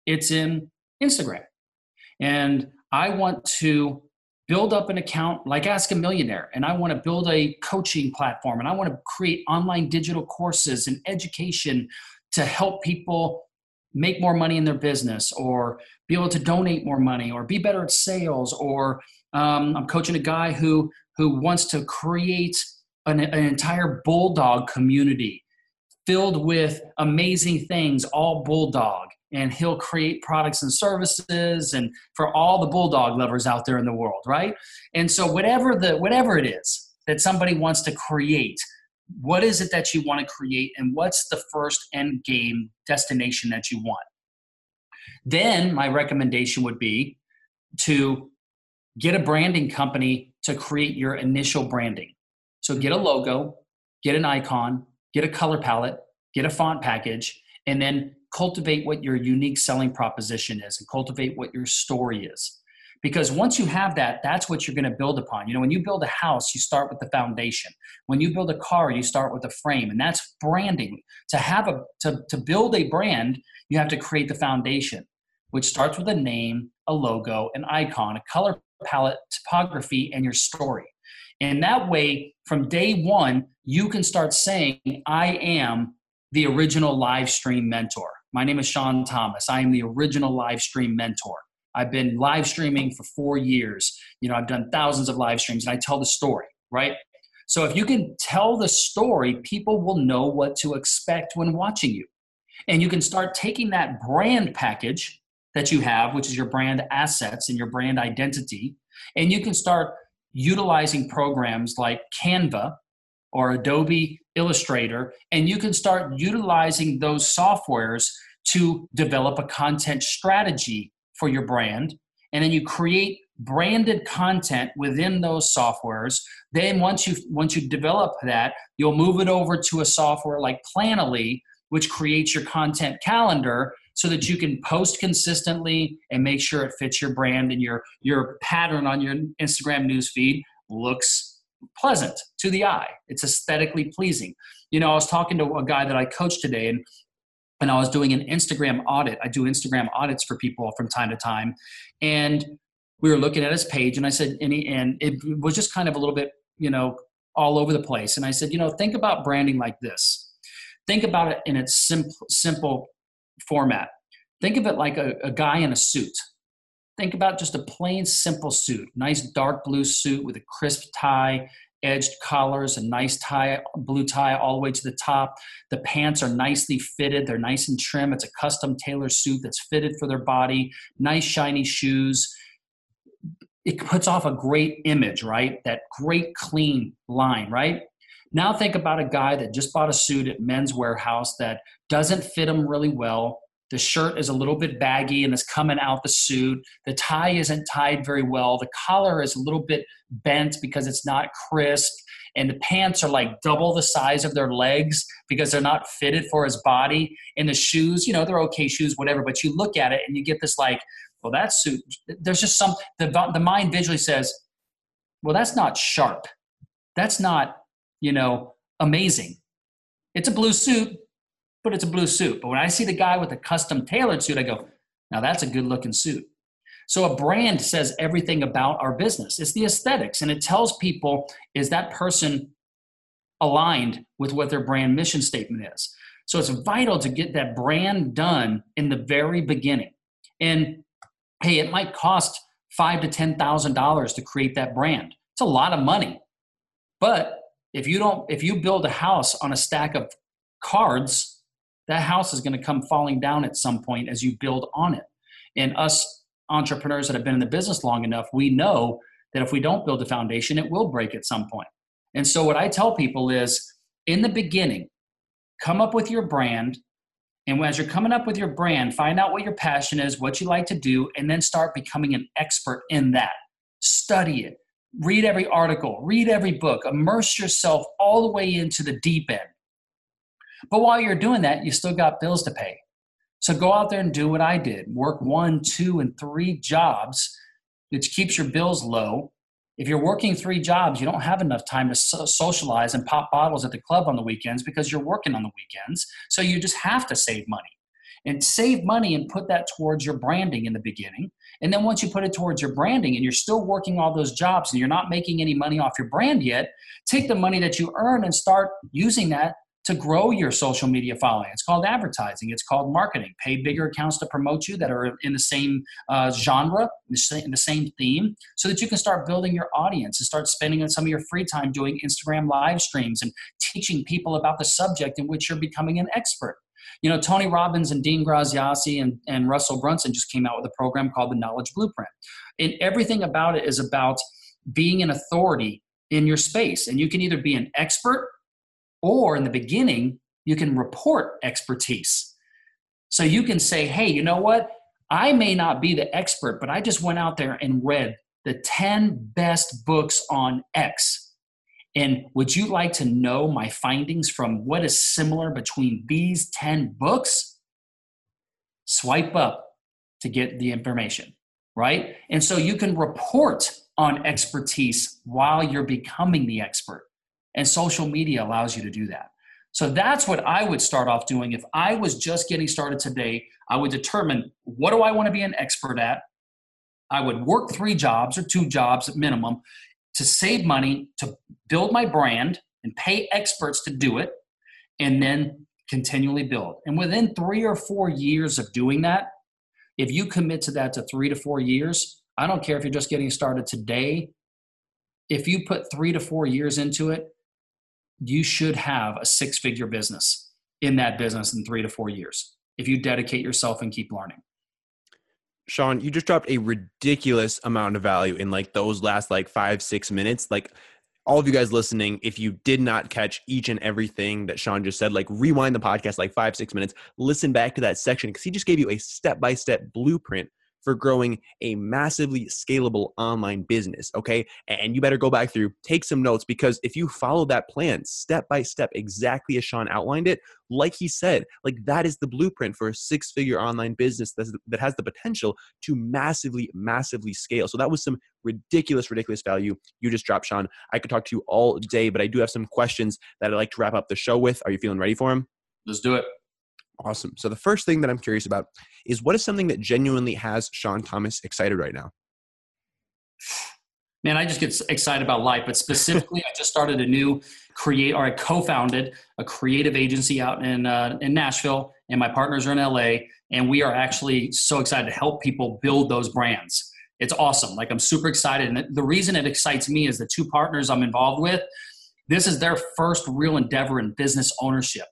it's in Instagram. And I want to build up an account like Ask a Millionaire, and I want to build a coaching platform, and I want to create online digital courses and education to help people make more money in their business or be able to donate more money or be better at sales or um, i'm coaching a guy who who wants to create an, an entire bulldog community filled with amazing things all bulldog. And he'll create products and services and for all the bulldog lovers out there in the world right? And so whatever the whatever it is that somebody wants to create what is it that you want to create and what's the first end game destination that you want? Then my recommendation would be to get a branding company to create your initial branding. So get a logo get an icon get a color palette get a font package and then cultivate what your unique selling proposition is and cultivate what your story is because once you have that that's what you're going to build upon. You know when you build a house you start with the foundation. When you build a car you start with a frame and that's branding. To have a to, to build a brand you have to create the foundation which starts with a name a logo an icon a color palette typography and your story. And that way from day one you can start saying i am the original live stream mentor. My name is sean thomas. I am the original live stream mentor I've been live streaming for four years. You know, I've done thousands of live streams and I tell the story, right? So if you can tell the story, people will know what to expect when watching you. And you can start taking that brand package that you have, which is your brand assets and your brand identity, and you can start utilizing programs like Canva or Adobe Illustrator, and you can start utilizing those softwares to develop a content strategy for your brand and then you create branded content within those softwares then once you once you develop that you'll move it over to a software like planoly which creates your content calendar so that you can post consistently and make sure it fits your brand and your your pattern on your instagram newsfeed looks pleasant to the eye. It's aesthetically pleasing. You know i was talking to a guy that i coached today and and I was doing an Instagram audit. I do Instagram audits for people from time to time, and we were looking at his page, and I said, and, he, and it was just kind of a little bit, you know, all over the place. And I said, you know, think about branding like this. Think about it in its simple, simple format. Think of it like a, a guy in a suit. Think about just a plain, simple suit, nice dark blue suit with a crisp tie edged collars, a nice tie, blue tie all the way to the top. The pants are nicely fitted, they're nice and trim. It's a custom tailor suit that's fitted for their body, nice shiny shoes. It puts off a great image, right? That great clean line, right? Now think about a guy that just bought a suit at Men's Wearhouse that doesn't fit him really well the shirt is a little bit baggy and is coming out the suit. The tie isn't tied very well. The collar is a little bit bent because it's not crisp. And the pants are like double the size of their legs because they're not fitted for his body. And the shoes, you know, they're okay shoes, whatever. But you look at it and you get this like, well, that suit, there's just some, the, the mind visually says, well, that's not sharp. That's not, you know, amazing. It's a blue suit but it's a blue suit. But when I see the guy with a custom tailored suit, I go, now that's a good looking suit. So a brand says everything about our business. It's the aesthetics, and it tells people is that person aligned with what their brand mission statement is. So it's vital to get that brand done in the very beginning. And hey, it might cost five to ten thousand dollars to create that brand. It's a lot of money. But if you don't, if you build a house on a stack of cards, that house is going to come falling down at some point as you build on it. And us entrepreneurs that have been in the business long enough, we know that if we don't build a foundation, it will break at some point. And so, what I tell people is in the beginning, come up with your brand. And as you're coming up with your brand, find out what your passion is, what you like to do, and then start becoming an expert in that. Study it, read every article, read every book, immerse yourself all the way into the deep end. But while you're doing that, you still got bills to pay. So go out there and do what I did work one, two, and three jobs, which keeps your bills low. If you're working three jobs, you don't have enough time to so- socialize and pop bottles at the club on the weekends because you're working on the weekends. So you just have to save money and save money and put that towards your branding in the beginning. And then once you put it towards your branding and you're still working all those jobs and you're not making any money off your brand yet, take the money that you earn and start using that to grow your social media following. It's called advertising. It's called marketing. Pay bigger accounts to promote you that are in the same uh, genre, in the same theme, so that you can start building your audience and start spending some of your free time doing Instagram live streams and teaching people about the subject in which you're becoming an expert. You know, Tony Robbins and Dean Graziosi and, and Russell Brunson just came out with a program called the Knowledge Blueprint. And everything about it is about being an authority in your space. And you can either be an expert or in the beginning, you can report expertise. So you can say, hey, you know what? I may not be the expert, but I just went out there and read the 10 best books on X. And would you like to know my findings from what is similar between these 10 books? Swipe up to get the information, right? And so you can report on expertise while you're becoming the expert. And social media allows you to do that. So that's what I would start off doing. If I was just getting started today, I would determine what do I want to be an expert at? I would work three jobs or two jobs at minimum to save money, to build my brand and pay experts to do it, and then continually build. And within three or four years of doing that, if you commit to that to three to four years, I don't care if you're just getting started today. If you put three to four years into it, you should have a six figure business in that business in three to four years if you dedicate yourself and keep learning. Sean, you just dropped a ridiculous amount of value in like those last like five, six minutes. Like all of you guys listening, if you did not catch each and everything that Sean just said, like rewind the podcast like five, six minutes, listen back to that section because he just gave you a step by step blueprint for growing a massively scalable online business. Okay. And you better go back through, take some notes because if you follow that plan step by step, exactly as Sean outlined it, like he said, like that is the blueprint for a six figure online business that has the potential to massively, massively scale. So that was some ridiculous, ridiculous value you just dropped, Sean. I could talk to you all day, but I do have some questions that I'd like to wrap up the show with. Are you feeling ready for them? Let's do it. Awesome. So the first thing that I'm curious about is what is something that genuinely has Sean Thomas excited right now? Man, I just get excited about life, but specifically, I just started a new create, or I co-founded a creative agency out in uh, in Nashville, and my partners are in LA, and we are actually so excited to help people build those brands. It's awesome. Like I'm super excited, and the reason it excites me is the two partners I'm involved with. This is their first real endeavor in business ownership.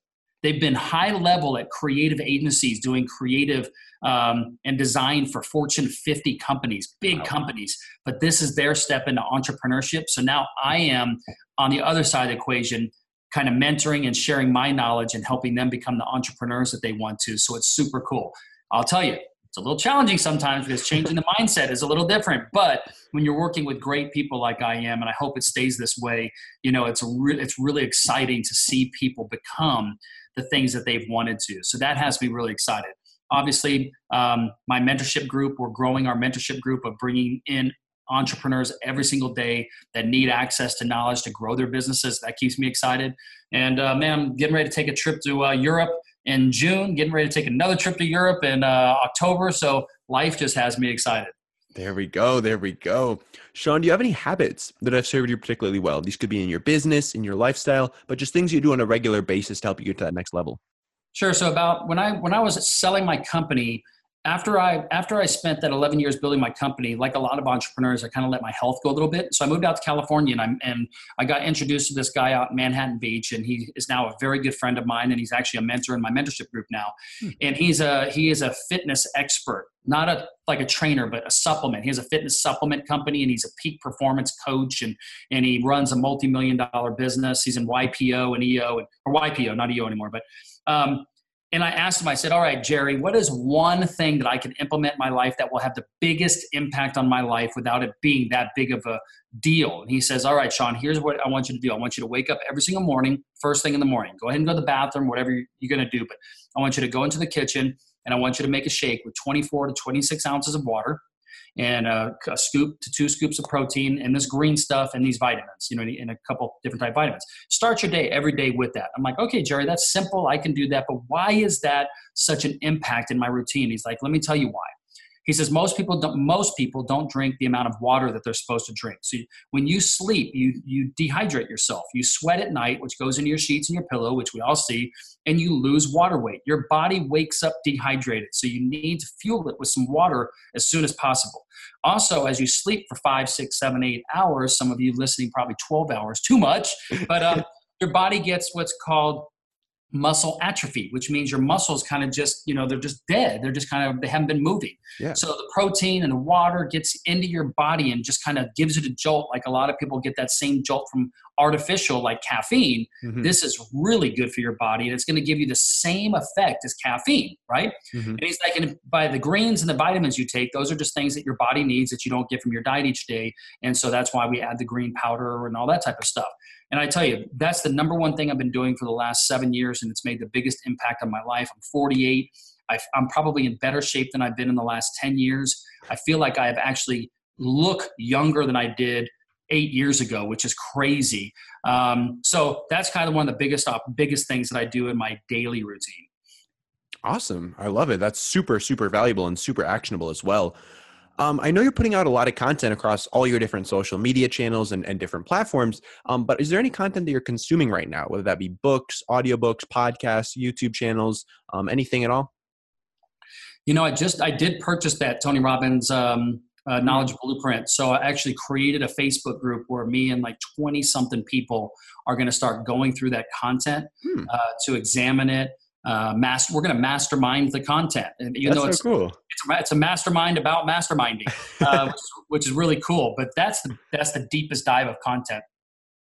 They've been high level at creative agencies doing creative um, and design for Fortune 50 companies, big wow. companies. But this is their step into entrepreneurship. So now I am on the other side of the equation, kind of mentoring and sharing my knowledge and helping them become the entrepreneurs that they want to. So it's super cool. I'll tell you, it's a little challenging sometimes because changing the mindset is a little different. But when you're working with great people like I am, and I hope it stays this way, you know, it's re- it's really exciting to see people become the things that they've wanted to. So that has me really excited. Obviously, um, my mentorship group, we're growing our mentorship group of bringing in entrepreneurs every single day that need access to knowledge to grow their businesses. That keeps me excited. And uh, man, I'm getting ready to take a trip to uh, Europe in June, getting ready to take another trip to Europe in uh, October. So life just has me excited. There we go. There we go. Sean, do you have any habits that have served you particularly well? These could be in your business, in your lifestyle, but just things you do on a regular basis to help you get to that next level. Sure. So about when I when I was selling my company, after I after I spent that 11 years building my company, like a lot of entrepreneurs, I kind of let my health go a little bit. So I moved out to California, and I and I got introduced to this guy out in Manhattan Beach, and he is now a very good friend of mine, and he's actually a mentor in my mentorship group now. Hmm. And he's a he is a fitness expert, not a like a trainer, but a supplement. He has a fitness supplement company, and he's a peak performance coach, and and he runs a multi million dollar business. He's in YPO and EO, and, or YPO, not EO anymore, but. Um, and I asked him, I said, All right, Jerry, what is one thing that I can implement in my life that will have the biggest impact on my life without it being that big of a deal? And he says, All right, Sean, here's what I want you to do. I want you to wake up every single morning, first thing in the morning. Go ahead and go to the bathroom, whatever you're going to do. But I want you to go into the kitchen and I want you to make a shake with 24 to 26 ounces of water and a, a, scoop to two scoops of protein and this green stuff and these vitamins, you know, and a couple different type vitamins. Start your day every day with that. I'm like, okay, Jerry, that's simple. I can do that. But why is that such an impact in my routine? He's like, let me tell you why. He says most people don't most people don't drink the amount of water that they're supposed to drink. So when you sleep, you you dehydrate yourself. You sweat at night, which goes into your sheets and your pillow, which we all see, and you lose water weight. Your body wakes up dehydrated. So you need to fuel it with some water as soon as possible. Also, as you sleep for five, six, seven, eight hours, some of you listening probably 12 hours, too much, but um, your body gets what's called muscle atrophy, which means your muscles kind of just, you know, they're just dead. They're just kind of, they haven't been moving. Yeah. So the protein and the water gets into your body and just kind of gives it a jolt. Like a lot of people get that same jolt from artificial, like caffeine. Mm-hmm. This is really good for your body and it's going to give you the same effect as caffeine, right? Mm-hmm. And he's like, and by the greens and the vitamins you take, those are just things that your body needs that you don't get from your diet each day. And so that's why we add the green powder and all that type of stuff. And I tell you, that's the number one thing I've been doing for the last seven years, and it's made the biggest impact on my life. I'm 48. i am probably in better shape than I've been in the last 10 years. I feel like I have actually look younger than I did eight years ago, which is crazy. Um, so that's kind of one of the biggest biggest things that I do in my daily routine. Awesome. I love it. That's super, super valuable and super actionable as well. Um, I know you're putting out a lot of content across all your different social media channels and, and different platforms, um, but is there any content that you're consuming right now, whether that be books, audiobooks, podcasts, YouTube channels, um, anything at all? You know, I just I did purchase that Tony Robbins um, uh, knowledge blueprint. So I actually created a Facebook group where me and like 20 something people are going to start going through that content hmm. uh, to examine it, uh, master. We're going to mastermind the content, and even that's though it's so cool, it's a, it's a mastermind about masterminding, uh, which, which, is really cool. But that's the that's the deepest dive of content.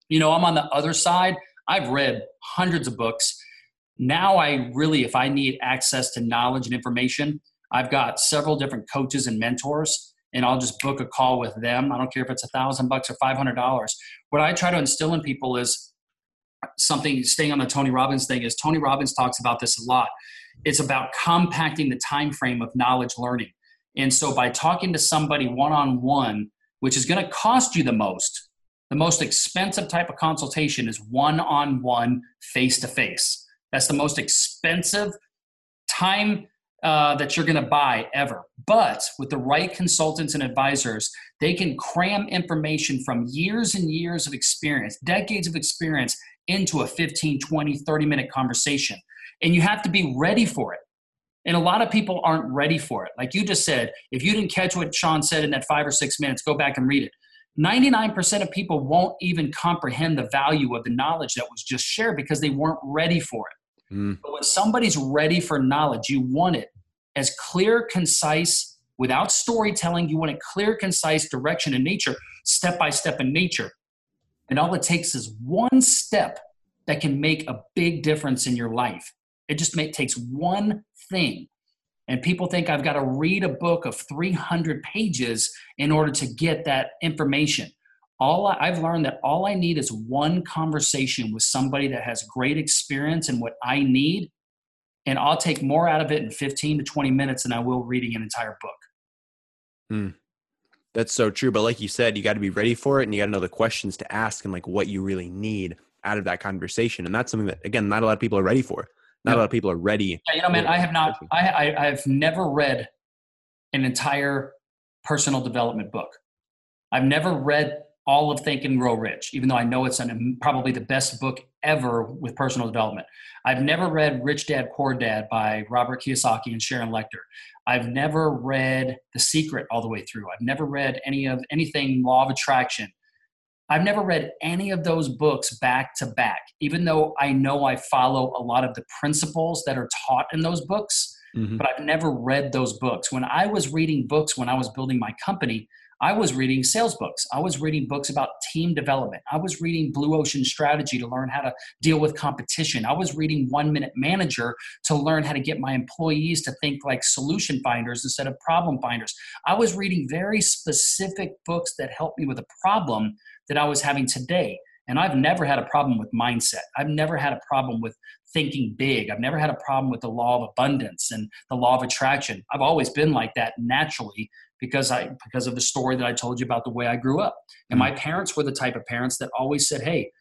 You know, I'm on the other side. I've read hundreds of books. Now I really, if I need access to knowledge and information, I've got several different coaches and mentors, and I'll just book a call with them. I don't care if it's a thousand bucks or five hundred dollars. What I try to instill in people is something staying on the Tony Robbins thing is Tony Robbins talks about this a lot. It's about compacting the time frame of knowledge learning. And so by talking to somebody one on one, which is going to cost you the most, the most expensive type of consultation is one on one, face to face. That's the most expensive time uh, that you're going to buy ever. But with the right consultants and advisors, they can cram information from years and years of experience, decades of experience into a 15, 20, 30 minute conversation. And you have to be ready for it. And a lot of people aren't ready for it. Like you just said, if you didn't catch what Sean said in that five or six minutes, go back and read it. 99% of people won't even comprehend the value of the knowledge that was just shared because they weren't ready for it. Mm. But when somebody's ready for knowledge, you want it as clear, concise, without storytelling. You want a clear, concise direction in nature, step by step in nature. And all it takes is one step that can make a big difference in your life. It just may, takes one thing. And people think I've got to read a book of 300 pages in order to get that information. All I, I've learned that all I need is one conversation with somebody that has great experience in what I need, and I'll take more out of it in 15 to 20 minutes than I will reading an entire book. Hmm. That's so true. But like you said, you got to be ready for it and you got to know the questions to ask and like what you really need out of that conversation. And that's something that, again, not a lot of people are ready for. Not a lot of people are ready. Yeah, you know, man, I have not, I, I, I've never read an entire personal development book. I've never read all of Think and Grow Rich, even though I know it's an, probably the best book ever with personal development. I've never read Rich Dad Poor Dad by Robert Kiyosaki and Sharon Lechter. I've never read The Secret all the way through. I've never read any of anything Law of Attraction. I've never read any of those books back to back, even though I know I follow a lot of the principles that are taught in those books. Mm-hmm. But I've never read those books. When I was reading books when I was building my company, I was reading sales books. I was reading books about team development. I was reading Blue Ocean Strategy to learn how to deal with competition. I was reading One Minute Manager to learn how to get my employees to think like solution finders instead of problem finders. I was reading very specific books that helped me with a problem that I was having today. And I've never had a problem with mindset. I've never had a problem with thinking big. I've never had a problem with the law of abundance and the law of attraction. I've always been like that naturally because I because of the story that I told you about the way I grew up. And my mm. parents were the type of parents that always said, "Hey,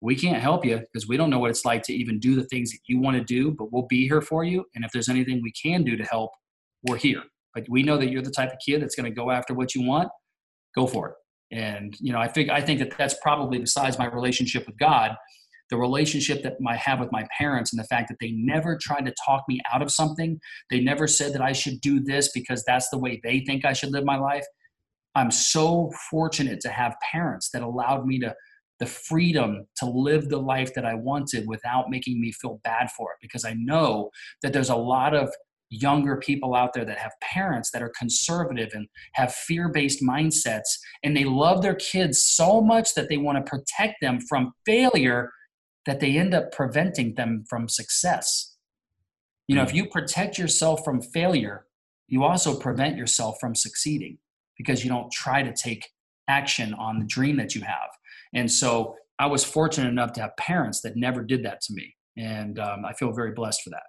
we can't help you because we don't know what it's like to even do the things that you want to do, but we'll be here for you. And if there's anything we can do to help, we're here. But we know that you're the type of kid that's going to go after what you want. Go for it." And you know, I think I think that that's probably besides my relationship with God, the relationship that I have with my parents and the fact that they never tried to talk me out of something. They never said that I should do this because that's the way they think I should live my life. I'm so fortunate to have parents that allowed me to the freedom to live the life that I wanted without making me feel bad for it because I know that there's a lot of younger people out there that have parents that are conservative and have fear-based mindsets and they love their kids so much that they want to protect them from failure that they end up preventing them from success. You know, if hmm. you protect yourself from failure, you also prevent yourself from succeeding because you don't try to take action on the dream that you have. And so I was fortunate enough to have parents that never did that to me. And um, I feel very blessed for that.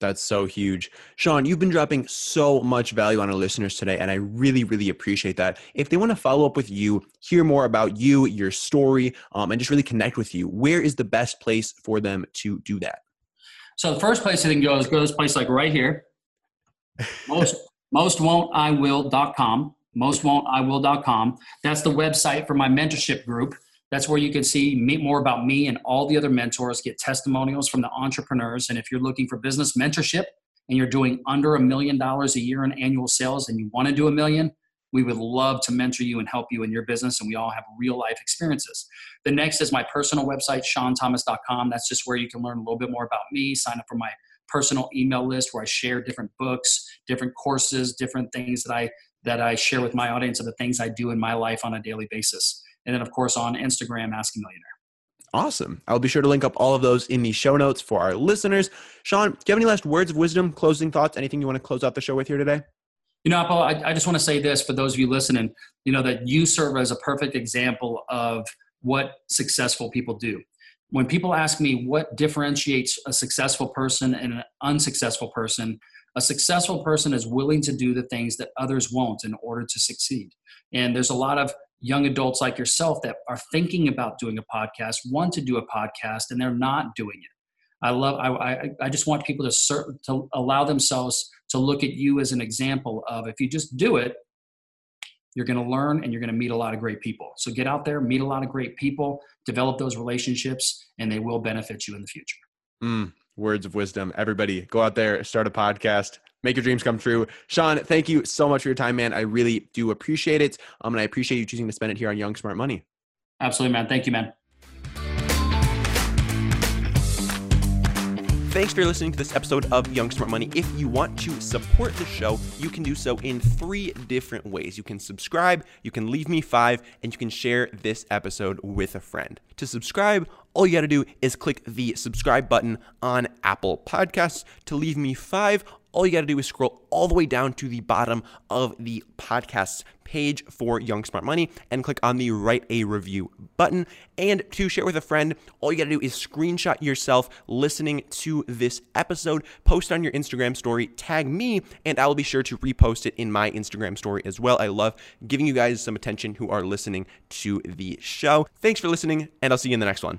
That's so huge. Sean, you've been dropping so much value on our listeners today, and I really, really appreciate that. If they want to follow up with you, hear more about you, your story, um, and just really connect with you, where is the best place for them to do that? So the first place they can go is go to this place like right here. Most most won't I will.com. Most won't I will.com. That's the website for my mentorship group. That's where you can see meet more about me and all the other mentors, get testimonials from the entrepreneurs. And if you're looking for business mentorship and you're doing under a million dollars a year in annual sales and you want to do a million, we would love to mentor you and help you in your business. And we all have real life experiences. The next is my personal website, seanthomas.com. That's just where you can learn a little bit more about me, sign up for my personal email list where I share different books, different courses, different things that I that I share with my audience of the things I do in my life on a daily basis and then of course on Instagram, Ask a Millionaire. Awesome. I'll be sure to link up all of those in the show notes for our listeners. Sean, do you have any last words of wisdom, closing thoughts, anything you want to close out the show with here today? You know, Paul, I, I just want to say this for those of you listening, you know, that you serve as a perfect example of what successful people do. When people ask me what differentiates a successful person and an unsuccessful person, a successful person is willing to do the things that others won't in order to succeed. And there's a lot of young adults like yourself that are thinking about doing a podcast, want to do a podcast, and they're not doing it. I love. I I, I just want people to cert, to allow themselves to look at you as an example of if you just do it, you're going to learn and you're going to meet a lot of great people. So get out there, meet a lot of great people, develop those relationships, and they will benefit you in the future. Mm, words of wisdom. Everybody, go out there, start a podcast, make your dreams come true. Sean, thank you so much for your time, man. I really do appreciate it. Um, and I appreciate you choosing to spend it here on Young Smart Money. Absolutely, man. Thank you, man. Thanks for listening to this episode of Young Smart Money. If you want to support the show, you can do so in three different ways. You can subscribe, you can leave me five, and you can share this episode with a friend. To subscribe, all you got to do is click the subscribe button on Apple Podcasts. To leave me five, all you got to do is scroll all the way down to the bottom of the podcast page for Young Smart Money and click on the write a review button. And to share with a friend, all you got to do is screenshot yourself listening to this episode, post on your Instagram story, tag me, and I will be sure to repost it in my Instagram story as well. I love giving you guys some attention who are listening to the show. Thanks for listening, and I'll see you in the next one.